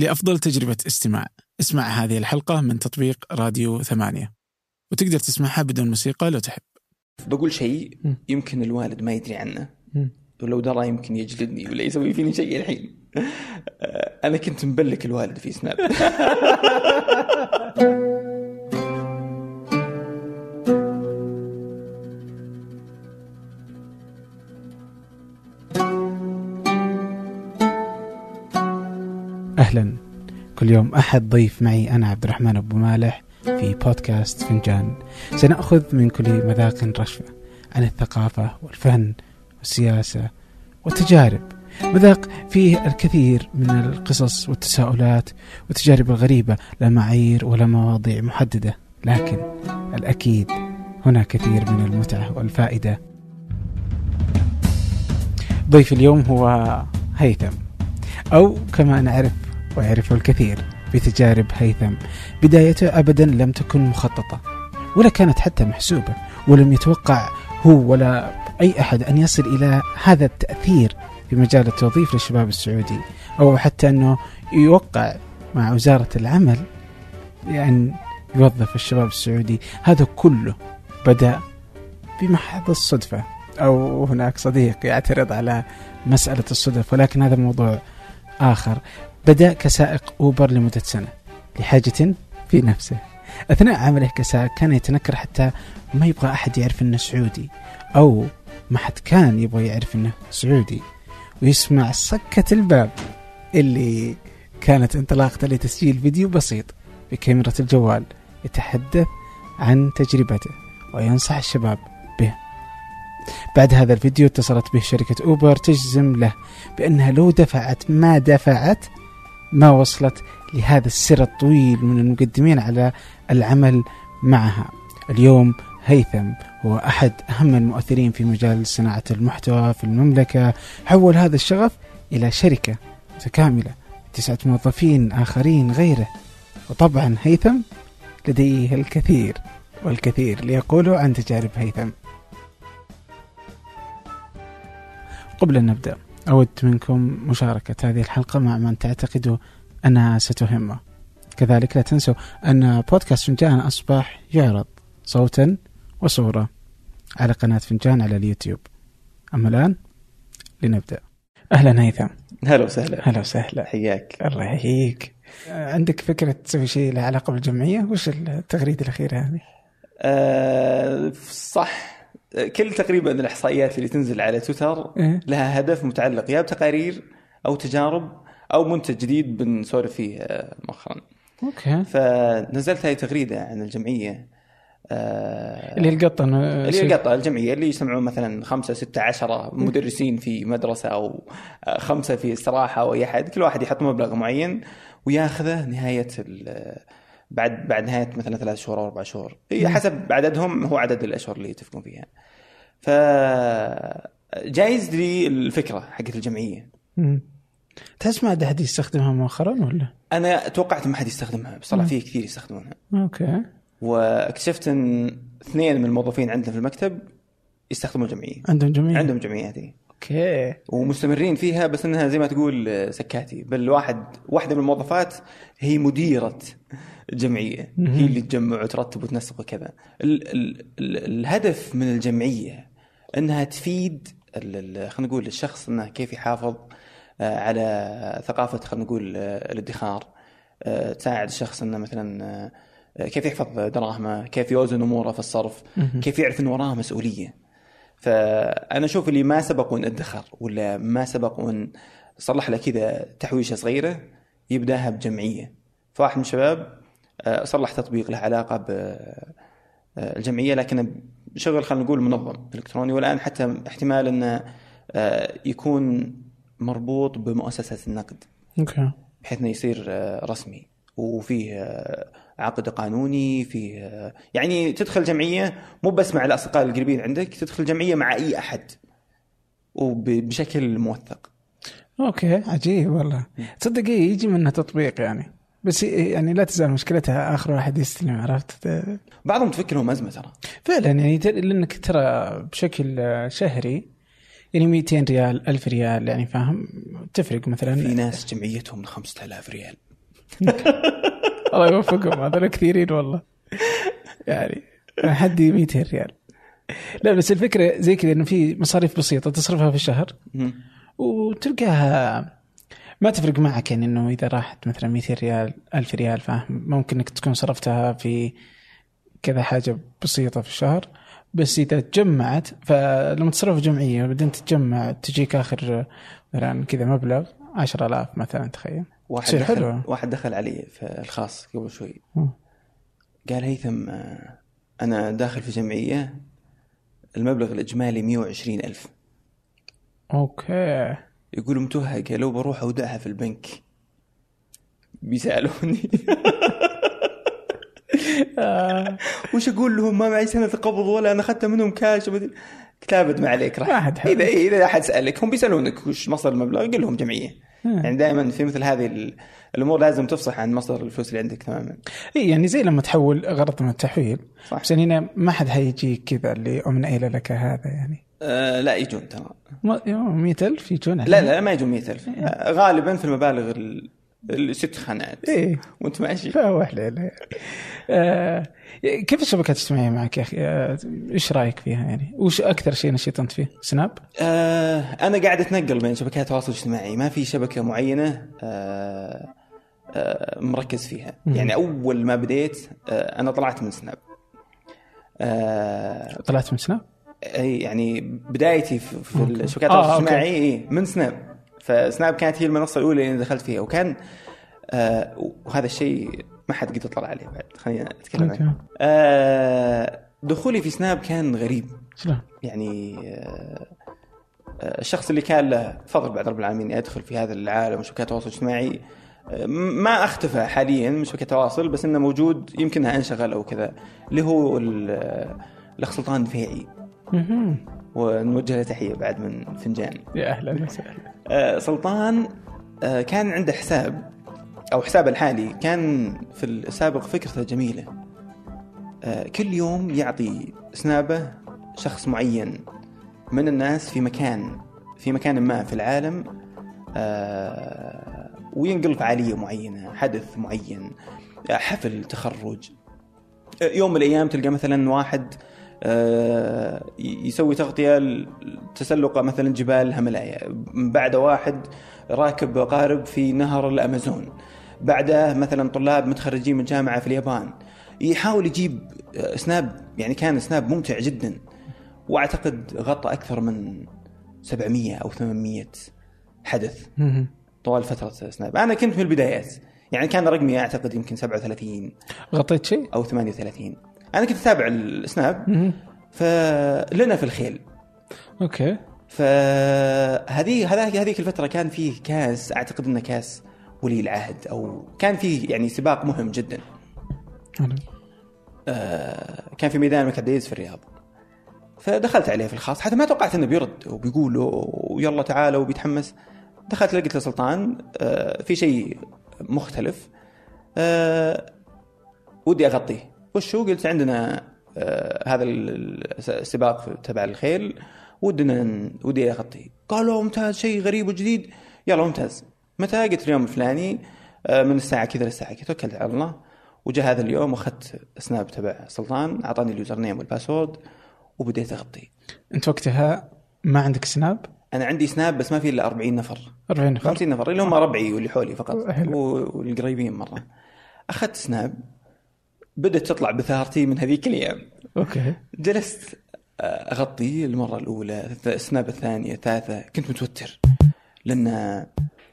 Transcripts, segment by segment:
لأفضل تجربة استماع. اسمع هذه الحلقة من تطبيق راديو ثمانية. وتقدر تسمعها بدون موسيقى لو تحب. بقول شيء. يمكن الوالد ما يدري عنه. ولو درى يمكن يجلدني ولا يسوي فيني شيء الحين. آه، أنا كنت مبلك الوالد في سناب. أهلا. كل يوم أحد ضيف معي أنا عبد الرحمن أبو مالح في بودكاست فنجان. سنأخذ من كل مذاق رشفة عن الثقافة والفن والسياسة والتجارب. مذاق فيه الكثير من القصص والتساؤلات والتجارب الغريبة لا معايير ولا مواضيع محددة. لكن الأكيد هنا كثير من المتعة والفائدة. ضيف اليوم هو هيثم. أو كما نعرف ويعرفه الكثير بتجارب هيثم. بدايته أبدا لم تكن مخططة ولا كانت حتى محسوبة ولم يتوقع هو ولا أي أحد أن يصل إلى هذا التأثير في مجال التوظيف للشباب السعودي أو حتى أنه يوقع مع وزارة العمل أن يوظف الشباب السعودي. هذا كله بدأ بمحض الصدفة أو هناك صديق يعترض على مسألة الصدف ولكن هذا موضوع آخر. بدأ كسائق أوبر لمدة سنة لحاجة في نفسه. أثناء عمله كسائق كان يتنكر حتى ما يبغى أحد يعرف أنه سعودي أو ما حد كان يبغى يعرف أنه سعودي. ويسمع سكة الباب اللي كانت انطلاقته لتسجيل فيديو بسيط بكاميرا الجوال يتحدث عن تجربته وينصح الشباب به. بعد هذا الفيديو اتصلت به شركة أوبر تجزم له بأنها لو دفعت ما دفعت ما وصلت لهذا السر الطويل من المقدمين على العمل معها. اليوم هيثم هو أحد أهم المؤثرين في مجال صناعة المحتوى في المملكة. حول هذا الشغف إلى شركة متكاملة تسعة موظفين آخرين غيره. وطبعا هيثم لديه الكثير والكثير ليقولوا عن تجارب هيثم. قبل أن نبدأ أود منكم مشاركة هذه الحلقة مع من تعتقدوا أنها ستهمه كذلك لا تنسوا أن بودكاست فنجان أصبح يعرض صوتا وصورة على قناة فنجان على اليوتيوب. أما الآن لنبدأ. أهلا هيثم. هلا وسهلا. هلا وسهلا. حياك. الله يحييك. عندك فكرة تسوي شيء له علاقة بالجمعية؟ وش التغريدة الأخيرة هذه؟ أه صح. كل تقريبا الإحصائيات اللي تنزل على تويتر إيه؟ لها هدف متعلق يا بتقارير أو تجارب أو منتج جديد بنسولف فيه آه، مؤخرا. أوكي. فنزلت هاي تغريدة عن الجمعية آه، اللي هي القطة اللي هي القطة الجمعية اللي يجتمعون مثلا خمسة ستة عشرة مدرسين في مدرسة أو آه، خمسة في استراحة أو أي أحد كل واحد يحط مبلغ معين وياخذه نهاية ال- بعد بعد نهاية مثلا ثلاث شهور أو أربع شهور هي. حسب عددهم هو عدد الأشهر اللي يتفقون فيها ف جايز لي الفكرة حقت الجمعية مم. تحس ما حد يستخدمها مؤخرا ولا؟ أنا توقعت ما حد يستخدمها بس طلع. فيه كثير يستخدمونها okay واكتشفت إن اثنين من الموظفين عندنا في المكتب يستخدمون الجمعيه عندهم جميع عندهم جمعية هذه okay. ومستمرين فيها بس إنها زي ما تقول آه، سكاتي. بل واحد واحدة من الموظفات هي مديرة الجمعيه مهم. هي اللي تجمع وترتب وتنسق وكذا. ال ال ال الهدف من الجمعية إنها تفيد ال- ال- خلينا نقول الشخص إنه كيف يحافظ آه، على ثقافة خلينا نقول آه، الادخار. تساعد الشخص إنه مثلا كيف يحفظ دراهمه كيف يوزن أموره في الصرف. كيف يعرف إنه وراه مسؤولية. فأنا أشوف اللي ما سبق وان أدخر ولا ما سبق وان صلح له كذا تحويشة صغيرة يبدأها بجمعية. فواحد من الشباب آه، صلح تطبيق له علاقة بالجمعيه لكنه شغل خلينا نقول منظم إلكتروني. والآن حتى احتمال أنه آه، يكون مربوط بمؤسسة النقد. okay. بحيث إنه يصير آه، رسمي وفيه آه، عقد قانوني آه، يعني تدخل جمعية مو بس مع الأصدقاء القريبين عندك تدخل جمعية مع أي أحد وبشكل موثق. okay عجيب والله. تصدق إيه، يجي منها تطبيق يعني. بس يعني لا تزال مشكلتها آخر واحد يستلم عرفت؟ بعضهم تفكر لهم أزمة ترى. فعلا يعني لأنك ترى بشكل شهري يعني 200 ريال 1000 ريال يعني فاهم؟ تفرق مثلا. في ناس جمعيتهم 5000 ريال. الله يوفقهم هذول كثيرين والله. يعني حد 200 ريال. لا بس الفكرة زي كذا إنه في مصاريف بسيطة تصرفها في الشهر. وتلقاها ما تفرق معك يعني إنه إذا راحت مثلا 200 ريال 1000 ريال فاهم؟ ممكن إنك تكون صرفتها في كذا حاجة بسيطة في الشهر. بس إذا تجمعت فلما تصرف جمعية وبعدين تتجمع تجيك آخر مثلا كذا مبلغ 10000 مثلا تخيل. واحد دخل حلوة. واحد دخل علي في الخاص قبل شوي. قال هيثم أنا داخل في جمعية المبلغ الإجمالي 120 ألف. أوكي. يقول متوهق لو بروح أودعها في البنك. بيسألوني. وش أقول لهم؟ ما معي سنة قبض ولا أنا اخذتها منهم كاش قلت أبد ما عليك راح. اذا إذا أحد سألك هم بيسألونك وش مصدر المبلغ؟ قل لهم جمعية. يعني دائما في مثل هذه ال- الأمور لازم تفصح عن مصدر الفلوس اللي عندك تماما. إيه يعني زي لما تحول غرض من التحويل صح. بس يعني هنا ما حد حيجيك كذا اللي من اين لك هذا يعني. آه لا يجون ترى. 100000 يجون لا لا ما يجون 100000 آه، غالبا في المبالغ ال- الست خانات إيه وانت ماشي فهو حليله آه كيف الشبكات الاجتماعية معك يا أخي؟ آه، إيش رأيك فيها يعني؟ وش أكثر شيء نشيط انت فيه؟ سناب؟ آه أنا قاعد أتنقل بين شبكات التواصل الاجتماعي ما في شبكة معينة آه آه مركز فيها مم. يعني أول ما بديت آه أنا طلعت من سناب آه طلعت من سناب؟ أي يعني بدايتي في, في. الشبكات آه، التواصل. الاجتماعي إيه، من سناب فسناب كانت هي المنصة الأولى اللي دخلت فيها وكان آه وهذا الشيء ما حد قد طلع عليه بعد خلينا نتكلم عنه. آه دخولي في سناب كان غريب. شلون؟ يعني آه، الشخص اللي كان له فضل بعد رب العالمين يدخل في هذا العالم وشبكات التواصل الاجتماعي آه، ما أختفى حاليا من شبكات التواصل بس إنه موجود يمكنها أنشغل أو كذا اللي هو آه، الاخ سلطان دفيعي مهم. ونوجه له تحية بعد من فنجان. يا أهلا وسهلا. سلطان آه، كان عنده حساب أو حسابه الحالي كان في السابق فكرته جميلة. آه، كل يوم يعطي سنابه شخص معين من الناس في مكان في مكان ما في العالم آه، وينقل فعاليه معينة حدث معين آه، حفل تخرج. آه، يوم من الأيام تلقى مثلا واحد آه، يسوي تغطية تسلق مثلا جبال الهيمالايا. بعد واحد راكب قارب في نهر الأمازون. بعده مثلا طلاب متخرجين من جامعة في اليابان. يحاول يجيب آه، سناب يعني كان سناب ممتع جدا. وأعتقد غطى أكثر من 700 أو 800 حدث. طوال فترة Snap. أنا كنت من البدايات. يعني كان رقمي أعتقد يمكن 37 غطيت شيء؟ أو 38 أنا كنت أتابع ال Snap. فلنا في الخيل. okay. فهذه هذا هذيك الفترة كان فيه كاس أعتقد إنه كاس ولي العهد أو كان فيه يعني سباق مهم جدا. آه، كان في ميدان العزيز في الرياض. فدخلت عليه في الخاص حتى ما توقعت إنه بيرد وبيقول ويلا تعالى وبيتحمس. دخلت لقيت له سلطان آه، في شيء مختلف. آه، ودي أغطيه. وش هو؟ قلت عندنا آه، هذا ال- السباق تبع الخيل ودنا ودي أغطيه. قالوا ممتاز شيء غريب وجديد. يلا ممتاز. متى قلت اليوم الفلاني؟ آه، من الساعة كذا للساعه كذا. توكلت على الله. وجاء هذا اليوم وأخذت سناب تبع سلطان أعطاني ال username وال password وبديت اغطي أنت وقتها ما عندك سناب؟ أنا عندي سناب بس ما في إلا 40 نفر. 40 نفر. 50 نفر اللي هم ربعي واللي حولي فقط. والقريبين مرة. أخذت سناب. بدأت تطلع بثارتي من هذيك الأيام. okay. جلست آه، أغطي المرة الأولى السناب الثانية الثالثة. كنت متوتر لأن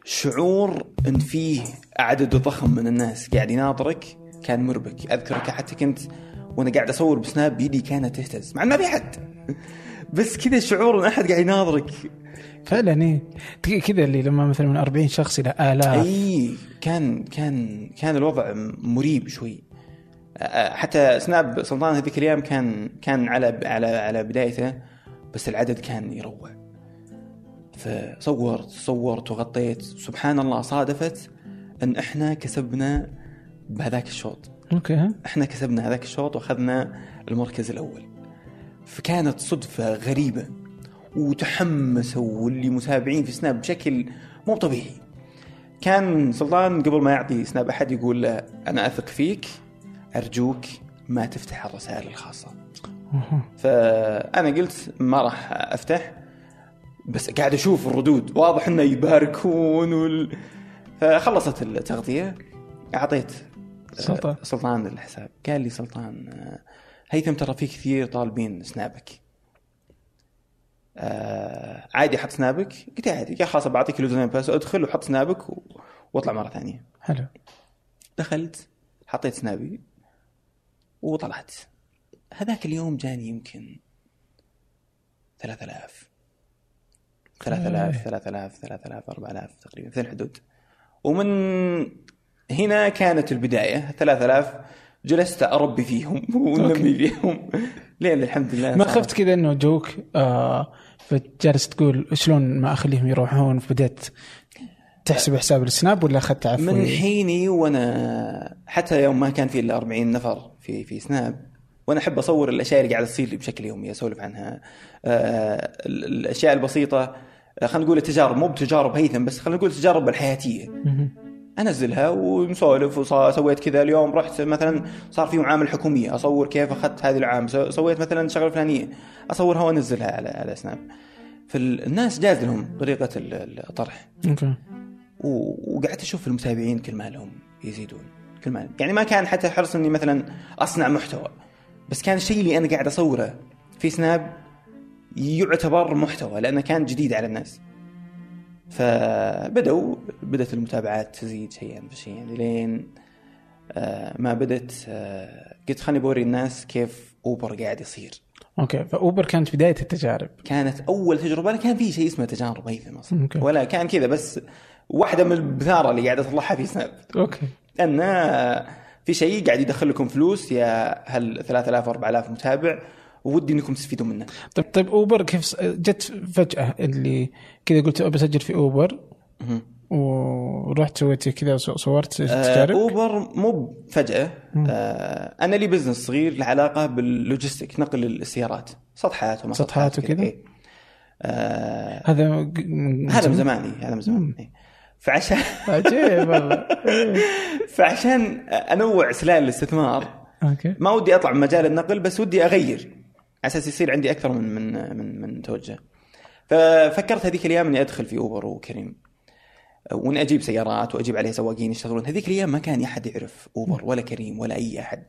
شعور أن فيه عدد ضخم من الناس قاعد يناظرك كان مربك. أذكرك حتى كنت وأنا قاعد أصور بسناب بيدي كانت تهتز. مع ما في أحد. بس كذا شعور أن أحد قاعد يناظرك. فعلا إيه. كذا اللي لما مثلا من 40 شخص إلى آلاف. أي كان كان كان الوضع مريب شوي. حتى سناب سلطان هذيك الأيام كان كان على على على بدايته بس العدد كان يروع. فصورت صورت وغطيت. سبحان الله صادفت أن إحنا كسبنا بهذاك الشوط. أوكي إحنا كسبنا هذاك الشوط وأخذنا المركز الأول. فكانت صدفة غريبة وتحمسوا واللي متابعين في سناب بشكل مو طبيعي. كان سلطان قبل ما يعطي سناب أحد يقول له أنا أثق فيك. أرجوك ما تفتح الرسائل الخاصة. فأنا قلت ما راح أفتح بس قاعد أشوف الردود. واضح إنه يباركون وال... فخلصت التغطية أعطيت آه، سلطان. سلطان الحساب. قال لي سلطان آه، هيثم ترى في كثير طالبين سنابك. آه عادي أحط سنابك؟ قلت عادي. قال خلاص بعطيك اليوزر نيم بس ادخل وحط سنابك. واطلع مرة ثانية. حلو. دخلت حطيت سنابي. وطلعت. هذاك اليوم جاني يمكن 3000 3000 3000 3000 4000 تقريبا في الحدود. ومن هنا كانت البداية. 3000 جلست أربي فيهم ونمي فيهم. لين الحمد لله ما. خفت كذا إنه جوك آه فجالس تقول شلون ما أخليهم يروحون؟ فبدأت تحسب حساب السناب ولا أخذت عفوي؟ من حيني وأنا حتى يوم ما كان في إلا 40 نفر في في سناب. وأنا أحب أصور الأشياء اللي قاعدة تصير لي بشكل يومي أسولف عنها. آه، ال- الأشياء البسيطة آه، خلينا نقول التجارب مو بتجارب هيثم بس خلينا نقول التجارب الحياتية. أنزلها ونسولف وسويت كذا اليوم رحت مثلا صار في معامله حكومية أصور كيف أخذت هذه العام سو- سويت مثلا شغلة فلانية أصورها وأنزلها على على سناب. فالناس جاز لهم طريقة ال- الطرح. okay. وقعدت أشوف المتابعين كل ما لهم يزيدون. كل ما يعني ما كان حتى حرص إني مثلا أصنع محتوى بس كان الشيء اللي أنا قاعد أصوره في سناب يعتبر محتوى لأنه كان جديد على الناس. فبدأوا بدأت المتابعات تزيد شيئا فشيئا لين آه، ما بدأت آه، قلت خليني بوري الناس كيف أوبر قاعد يصير. okay فأوبر كانت بداية التجارب. كانت أول تجربة كان في شيء اسمه تجارب هيثم أصلا. ولا كان كذا بس واحدة من البثارة اللي قاعدة أطلعها في سناب. okay. أن في شيء قاعد يدخل لكم فلوس يا هل 3000 4000 متابع ودي إنكم تستفيدون منه طيب طيب أوبر كيف جت فجأة اللي كذا قلت بسجل في أوبر. ورحت سويت كذا صورت آه، تجارب أوبر مو فجأة آه أنا لي business صغير له علاقة بال logistic نقل السيارات سطحات وما سطحات وكذا؟ إيه. آه هذا من هذا من زمان إيه، هذا من زمان. فعشان عجيب والله. فعشان انوع سلال الاستثمار أوكي. ما ودي اطلع من مجال النقل بس ودي اغير. على أساس يصير عندي أكثر من من من من توجه. ففكرت هذيك الأيام إني أدخل في أوبر وكريم. وإني أجيب سيارات وأجيب عليها سواقين يشتغلون. هذيك الأيام ما كان أحد يعرف أوبر ولا كريم ولا أي أحد.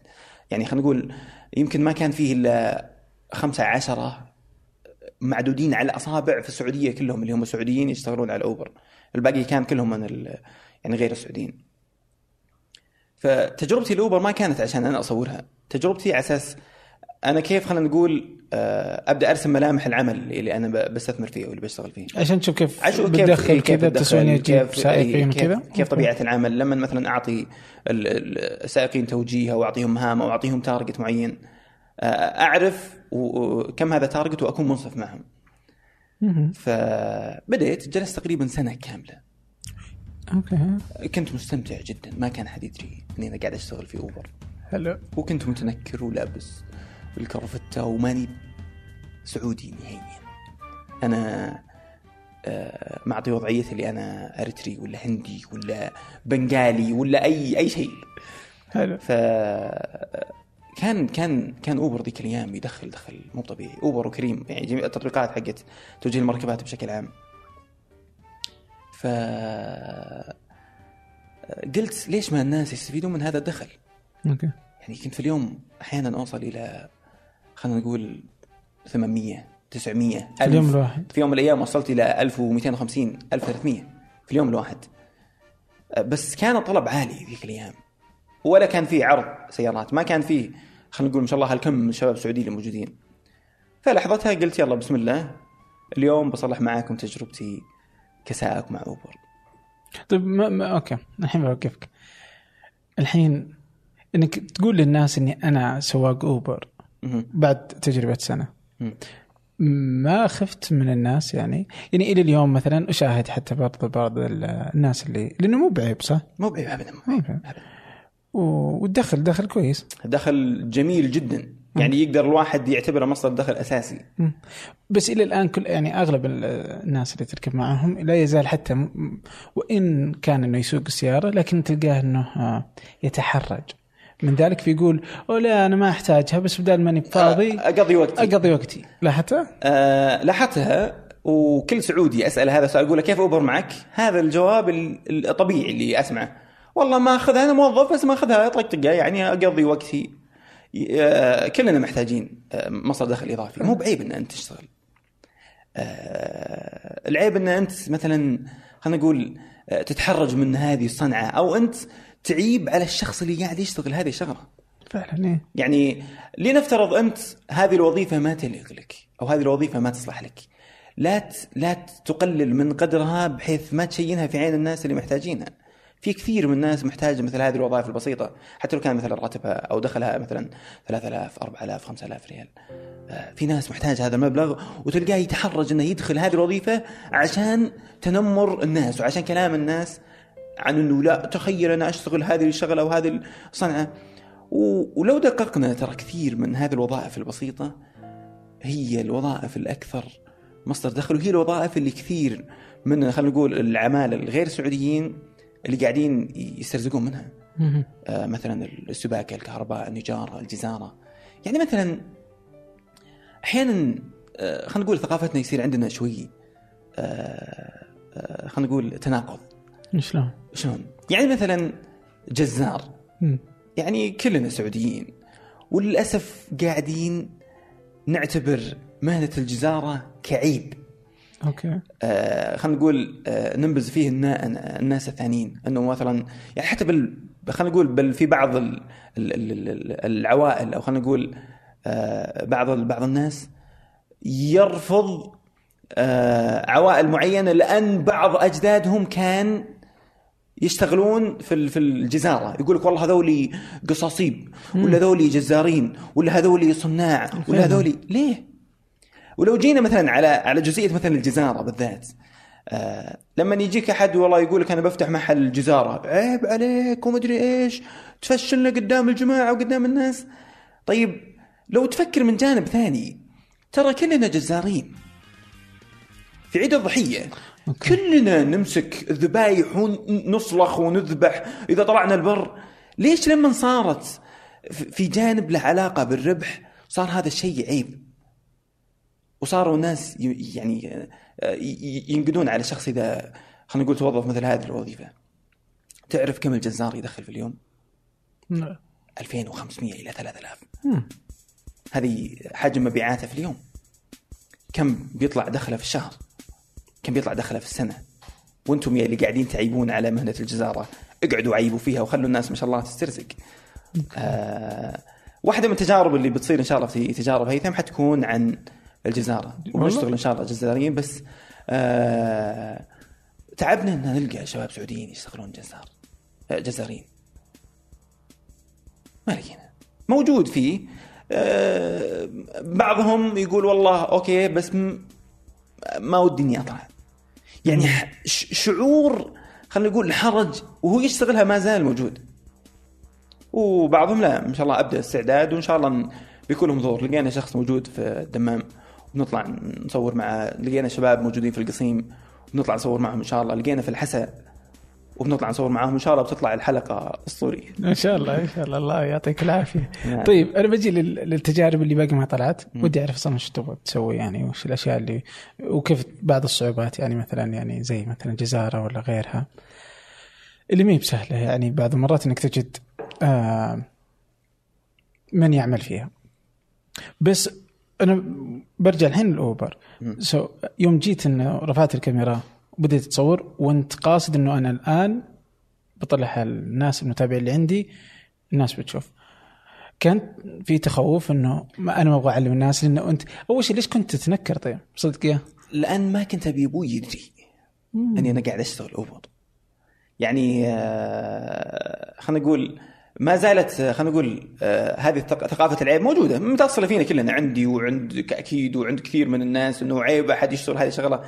يعني خلينا نقول يمكن ما كان فيه إلا خمسة عشرة معدودين على الأصابع في السعودية كلهم اللي هم سعوديين يشتغلون على أوبر. الباقي كان كلهم من ال- يعني غير السعوديين. فتجربتي الاوبر ما كانت عشان أنا أصورها. تجربتي على أساس أنا كيف خلينا نقول آه، أبدأ أرسم ملامح العمل اللي أنا بستثمر فيه واللي بشتغل فيه. عشان تشوف كيف أشوف بتدخل كيف كذا تسويني كيف سائقين كيف, وكذا كيف طبيعة العمل. لما مثلا أعطي ال- ال- السائقين توجيه أو اعطيهم مهام أو أعطيهم target معين آه، أعرف كم هذا target وأكون منصف معهم. مهم. فبديت جلست تقريبا سنة كاملة. okay. كنت مستمتع جدا. ما كان أحد يدري إني أنا قاعد أشتغل في اوبر حلو. وكنت متنكر ولابس الكرفتة وماني سعودي نهائيا. أنا آه، معطي وضعيتي اللي أنا أريتري ولا هندي ولا بنغالي ولا أي أي شيء. حلو. ف كان كان كان أوبر ذيك الأيام يدخل دخل مو طبيعي. أوبر وكريم يعني جميع التطبيقات حقت توجيه المركبات بشكل عام. ف قلت ليش ما الناس يستفيدون من هذا الدخل؟ أوكي. يعني كنت في اليوم أحيانا أوصل إلى خلينا نقول 800 900 في اليوم الواحد. في يوم من الأيام وصلت إلى 1250 1300 في اليوم الواحد. بس كان الطلب عالي ذيك الأيام. ولا كان في عرض سيارات ما كان فيه خلينا نقول ما شاء الله هالكم من الشباب السعوديين الموجودين فلحظتها قلت يلا بسم الله اليوم بصلح معاكم تجربتي كسائق مع أوبر. طيب ما, ما أوكي الحين بوقفك الحين إنك تقول للناس إني أنا سواق أوبر. بعد تجربة سنة. ما خفت من الناس يعني؟ يعني إلى اليوم مثلا أشاهد حتى برضه بعض ال- الناس اللي لأنه مو بعيب صح؟ مو بعيب ابدا مو بعيب والدخل دخل كويس. دخل جميل جدا. يعني يقدر الواحد يعتبره مصدر دخل أساسي. بس إلى الآن كل يعني أغلب ال- الناس اللي تركب معهم لا يزال حتى وإن كان إنه يسوق السيارة لكن تلقاه إنه آه، يتحرج. من ذلك فيقول أو لا أنا ما أحتاجها بس بدال ماني فاضي أقضي وقتي. أقضي وقتي. لاحظتها؟ آه لاحظتها وكل سعودي أسأل هذا السؤال أقول له كيف أوبر معك؟ هذا الجواب ال- الطبيعي اللي أسمعه. والله ما اخذها أنا موظف بس ما أخذها طقطقه يعني أقضي وقتي. آه كلنا محتاجين آه مصدر دخل إضافي. مو بعيب إن أنت تشتغل. آه العيب إن أنت مثلا خلينا نقول تتحرج من هذه الصنعة أو أنت تعيب على الشخص اللي قاعد يشتغل هذه الشغلة. فعلا إيه. يعني لنفترض أنت هذه الوظيفة ما تليق لك أو هذه الوظيفة ما تصلح لك. لا ت- لا تقلل من قدرها بحيث ما تشينها في عين الناس اللي محتاجينها. في كثير من الناس محتاجة مثل هذه الوظائف البسيطة. حتى لو كان مثلا راتبها أو دخلها مثلا 3000 4000 5000 ريال. آه، في ناس محتاج هذا المبلغ وتلقاه يتحرج إنه يدخل هذه الوظيفة عشان تنمر الناس وعشان كلام الناس عن إنه لا تخيل أنا أشتغل هذه الشغلة أو هذه الصنعه ولو دققنا ترى كثير من هذه الوظائف البسيطة هي الوظائف الأكثر مصدر دخل وهي الوظائف اللي كثير من خلينا نقول العمالة الغير سعوديين اللي قاعدين يسترزقون منها. آه، مثلا السباكة الكهرباء النجارة الجزارة. يعني مثلا أحيانا آه، خلينا نقول ثقافتنا يصير عندنا شوي آه، آه، خلينا نقول تناقض. شلون؟ شلون؟ يعني مثلا جزار. مم. يعني كلنا سعوديين. وللأسف قاعدين نعتبر مهنة الجزارة كعيب. أوكي. آه خلينا نقول آه ننبذ فيه النا- الناس الثانيين. إنه مثلا يعني حتى بال خلينا نقول بل في بعض ال- ال- ال- ال- العوائل أو خلينا نقول آه بعض بعض الناس يرفض آه عوائل معينة لأن بعض أجدادهم كان يشتغلون في في الجزارة. يقول لك والله هذولي قصاصيب ولا هذولي جزارين ولا هذولي صناع ولا هذولي ليه؟ ولو جينا مثلا على على جزئية مثلا الجزارة بالذات آه لما يجيك أحد والله يقول لك أنا بفتح محل جزارة عيب عليك ومدري إيش تفشلنا قدام الجماعة وقدام الناس. طيب لو تفكر من جانب ثاني ترى كلنا جزارين. في عيد الضحية أوكي. كلنا نمسك الذبايح ونصلخ ونذبح إذا طلعنا البر. ليش لما صارت في جانب له علاقة بالربح صار هذا الشيء عيب؟ وصاروا الناس ي- يعني آه، ينقدون على شخص إذا خلينا نقول توظف مثل هذه الوظيفة. تعرف كم الجزار يدخل في اليوم؟ لا. 2500 إلى 3000 مم. هذه حجم مبيعاته في اليوم. كم بيطلع دخله في الشهر؟ كم بيطلع دخله في السنة؟ وأنتم يا اللي قاعدين تعيبون على مهنة الجزارة اقعدوا عيبوا فيها وخلوا الناس ما شاء الله تسترزق. آه واحدة من التجارب اللي بتصير إن شاء الله في تجارب هيثم حتكون عن الجزارة؟ ونشتغل إن شاء الله جزاريين بس آه تعبنا إن نلقى شباب سعوديين يشتغلون جزار آه، جزارين. ما لقينا. موجود فيه آه، بعضهم يقول والله أوكي بس ما ودي إني أطلع. يعني شعور خلينا نقول الحرج وهو يشتغلها ما زال موجود. وبعضهم لا إن شاء الله أبدأ استعداد وإن شاء الله بيكون لهم ظهور. لقينا شخص موجود في الدمام. ونطلع نصور مع لقينا شباب موجودين في القصيم ونطلع نصور معهم إن شاء الله. لقينا في الحسا وبنطلع نصور معاهم إن شاء الله بتطلع الحلقة اسطوريه إن شاء الله إن شاء الله. الله يعطيك العافية. نعم. طيب أنا بجي لل- للتجارب اللي باقي ما طلعت. ودي أعرف أصلا إيش تبغى تسوي يعني وش الأشياء اللي وكيف بعض الصعوبات يعني مثلا يعني زي مثلا جزارة ولا غيرها. اللي ما هي بسهلة يعني بعض المرات إنك تجد آه من يعمل فيها. بس أنا برجع الحين للأوبر. سو يوم جيت إنه رفعت الكاميرا وبديت تصور وأنت قاصد إنه أنا الآن بطلع الناس المتابعين اللي عندي الناس بتشوف. كان في تخوف إنه ما أنا ما أبغى أعلم الناس لأنه انت أول شيء ليش كنت تتنكر طيب؟ صدق يا؟ لأن ما كنت أبي أبوي يدري إني أنا قاعد أشتغل أوبر. يعني آه، خلينا نقول ما زالت آه، خلينا نقول آه، هذه ثقافة العيب موجودة. متصلة فينا كلنا عندي وعندك أكيد وعند كثير من الناس إنه عيب أحد يشتغل هذه الشغلة.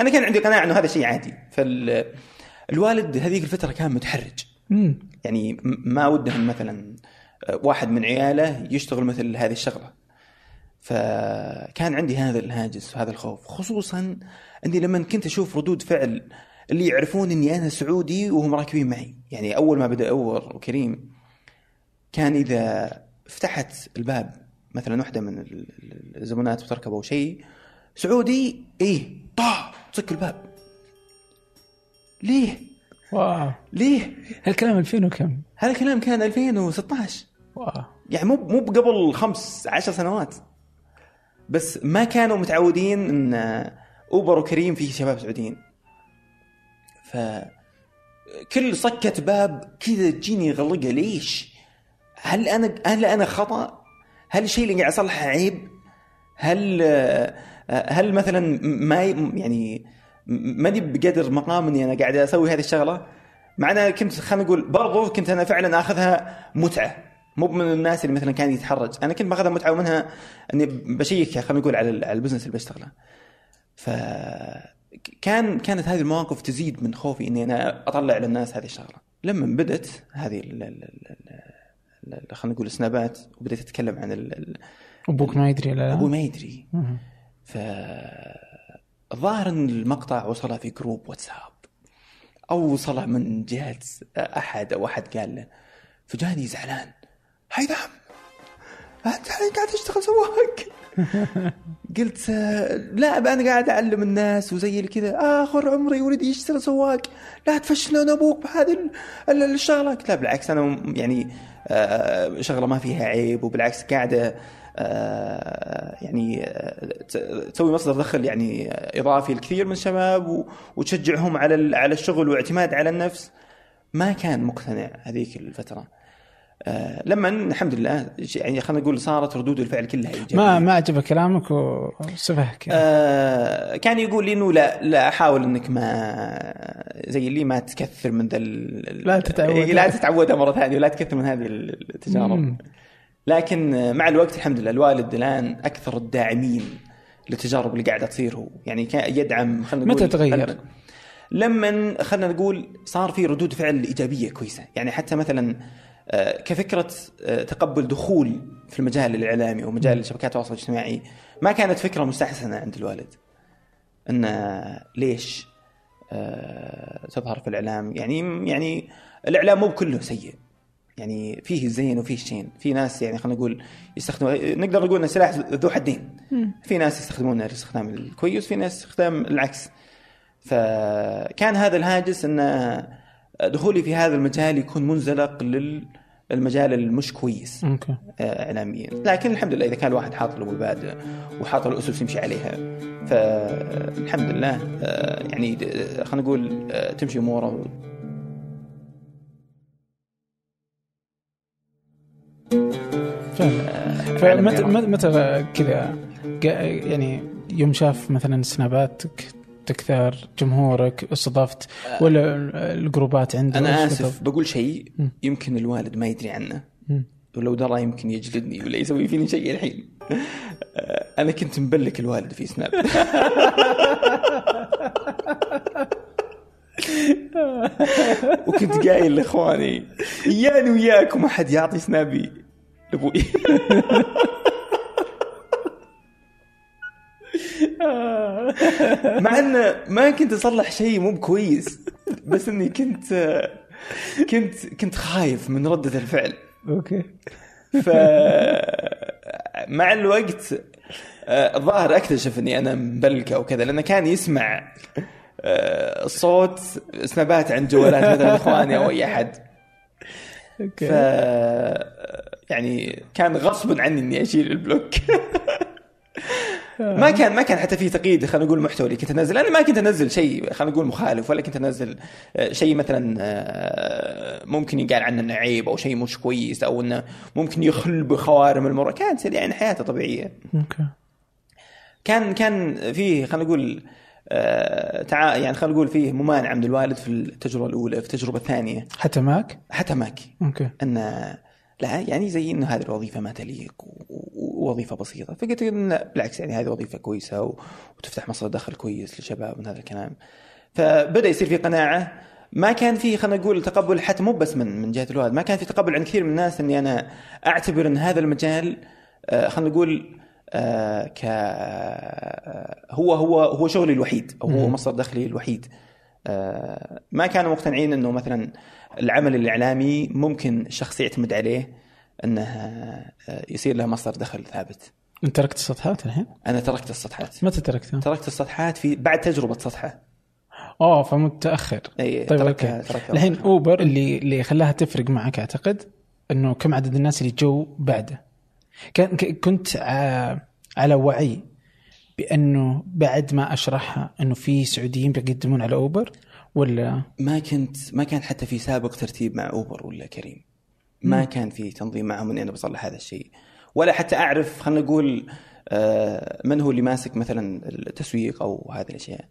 أنا كان عندي قناعة إنه هذا شيء عادي. فالوالد هذيك الفترة كان متحرج. مم. يعني ما ودهم مثلا آه، واحد من عياله يشتغل مثل هذه الشغلة. فكان عندي هذا الهاجس وهذا الخوف. خصوصا إني لما كنت أشوف ردود فعل اللي يعرفون إني أنا سعودي وهم راكبين معي. يعني أول ما بدأ أوبر وكريم كان إذا فتحت الباب مثلا واحدة من ال- ال- الزبونات بتركب أو شيء سعودي إيه طا تسك الباب. ليه؟ wow. ليه؟ هالكلام 2000 وكم؟ هذا الكلام كان 2016 wow. يعني مو مو قبل خمس عشر سنوات. بس ما كانوا متعودين إن أوبر وكريم فيه شباب سعوديين. ف كل صكة باب كذا تجيني غلقة ليش؟ هل أنا هل أنا خطأ؟ هل الشيء اللي قاعد اصلحه عيب؟ هل هل مثلا ما يعني ماني بقدر مقام إني أنا قاعد أسوي هذه الشغلة مع كنت خلينا نقول برضو كنت أنا فعلا آخذها متعة مو من الناس اللي مثلا كان يتحرج أنا كنت باخذها متعة ومنها إني بشيك خلينا نقول على ال business اللي بشتغله ف كان كانت هذه المواقف تزيد من خوفي إني أنا أطلع للناس هذه الشغلة لما بدت هذه خلينا نقول السنابات وبديت أتكلم عن ال- أبوك ما يدري لا؟ أبوي ما يدري. ف الظاهر إن المقطع وصله في group واتساب أو وصله من جهة أحد أو أحد قال له فجاني زعلان. هيثم أنت قاعد تشتغل سواق. قلت آه، لا أنا قاعد أعلم الناس وزي كذا. اخر عمري ولدي يشتغل سواق لا تفشلون أبوك بهذه ال- ال- الشغله قلت لا بالعكس أنا يعني آه، شغلة ما فيها عيب وبالعكس قاعدة آه، يعني آه، تسوي مصدر دخل يعني آه، إضافي لكثير من الشباب وتشجعهم على على الشغل واعتماد على النفس. ما كان مقتنع هذيك الفترة. آه، لما الحمد لله يعني خلينا نقول صارت ردود الفعل كلها إيجابية ما ما عجبك كلامك وسفهك يعني. آه كان يقول لي إنه لا لا حاول إنك ما زي اللي ما تكثر من ذا لا تتعود. إيه، لا تتعودها مرة ثانية ولا تكثر من هذه التجارب مم. لكن مع الوقت الحمد لله الوالد الآن أكثر الداعمين للتجارب اللي قاعدة تصير هو يعني كان يدعم خلينا نقول متى تغير؟ لما خلينا نقول صار في ردود فعل إيجابية كويسة يعني حتى مثلا كفكرة آه، تقبل دخول في المجال الإعلامي ومجال شبكات التواصل الاجتماعي ما كانت فكرة مستحسنة عند الوالد. إن آه، ليش آه، تظهر في الإعلام؟ يعني يعني الإعلام مو كله سيء. يعني فيه الزين وفيه الشين. في ناس يعني خلينا نقول يستخدموا نقدر نقول انه سلاح ذو حدين. في ناس يستخدمونه الاستخدام الكويس في ناس استخدام العكس. فكان هذا الهاجس إن دخولي في هذا المجال يكون منزلق للمجال المش كويس أوكي. آه، اعلاميا. لكن الحمد لله إذا كان الواحد حاط له مبادئ وحاط له أسس يمشي عليها فالحمد لله آه، يعني خلينا نقول آه، تمشي أموره. فمتى. متى كذا؟ يعني يوم شاف مثلا سناباتك تكثر جمهورك استضفت ولا الجروبات عنده أنا آسف بقول شيء. يمكن الوالد ما يدري عنه. ولو درى يمكن يجلدني ولا يسوي فيني شيء الحين. آه، أنا كنت مبلك الوالد في سناب. وكنت قايل لإخواني إياني وياكم أحد يعطي سنابي لأبوي. مع انه ما كنت أصلح شيء مو بكويس بس إني كنت كنت كنت خايف من ردة الفعل. أوكي. ف مع الوقت آه، الظاهر اكتشف اني أنا مبلكة وكذا لأنه كان يسمع آه، صوت سنابات عن جوالات مثلا إخواني أو أي أحد. ف okay يعني كان غصبا عني إني أشيل ال block. ما كان ما كان حتى في تقييد خلينا نقول محتوى اللي كنت انزل أنا ما كنت أنزل شيء خلينا نقول مخالف ولا كنت أنزل آه، شيء مثلا آه، ممكن يقال عنه إنه عيب أو شيء مش كويس أو إنه ممكن يخل بخوارم المروءة كانت يعني حياته طبيعية. okay. كان كان فيه خلينا نقول آه، تع... يعني خلينا نقول فيه ممانعة من الوالد في التجربة الأولى في التجربة الثانية. حتى معك حتى ماكي أوكي. ان لا يعني زي إنه هذه الوظيفة ما تليق ووظيفة بسيطة. فقلت لا، بالعكس يعني هذه وظيفة كويسة وتفتح مصدر دخل كويس للشباب من هذا الكلام. فبدأ يصير في قناعة. ما كان في خلينا نقول تقبل حتى مو بس من من جهة الوالد ما كان في تقبل عند كثير من الناس إني أنا أعتبر إن هذا المجال آه، خلينا نقول آه، ك آه، هو هو هو شغلي الوحيد أو هو. مصدر دخلي الوحيد. ما كانوا مقتنعين إنه مثلا العمل الإعلامي ممكن الشخص يعتمد عليه أنه آه، يصير له مصدر دخل ثابت. أنت تركت السطحات الحين؟ أنا تركت السطحات متى تركتها؟ تركت السطحات في بعد تجربة سطحه آه فمتأخر. إي طيب تركتها okay. تركتها الحين أوبر اللي اللي خلاها تفرق معك أعتقد إنه كم عدد الناس اللي جو بعده. كان كنت ع- على وعي بأنه بعد ما أشرحها إنه في سعوديين بيقدمون على أوبر ولا؟ ما كنت ما كان حتى في سابق ترتيب مع أوبر ولا كريم. ما مم. كان في تنظيم معهم إني أنا بصلح هذا الشيء. ولا حتى أعرف خلينا نقول آه، من هو اللي ماسك مثلا التسويق أو هذه الأشياء.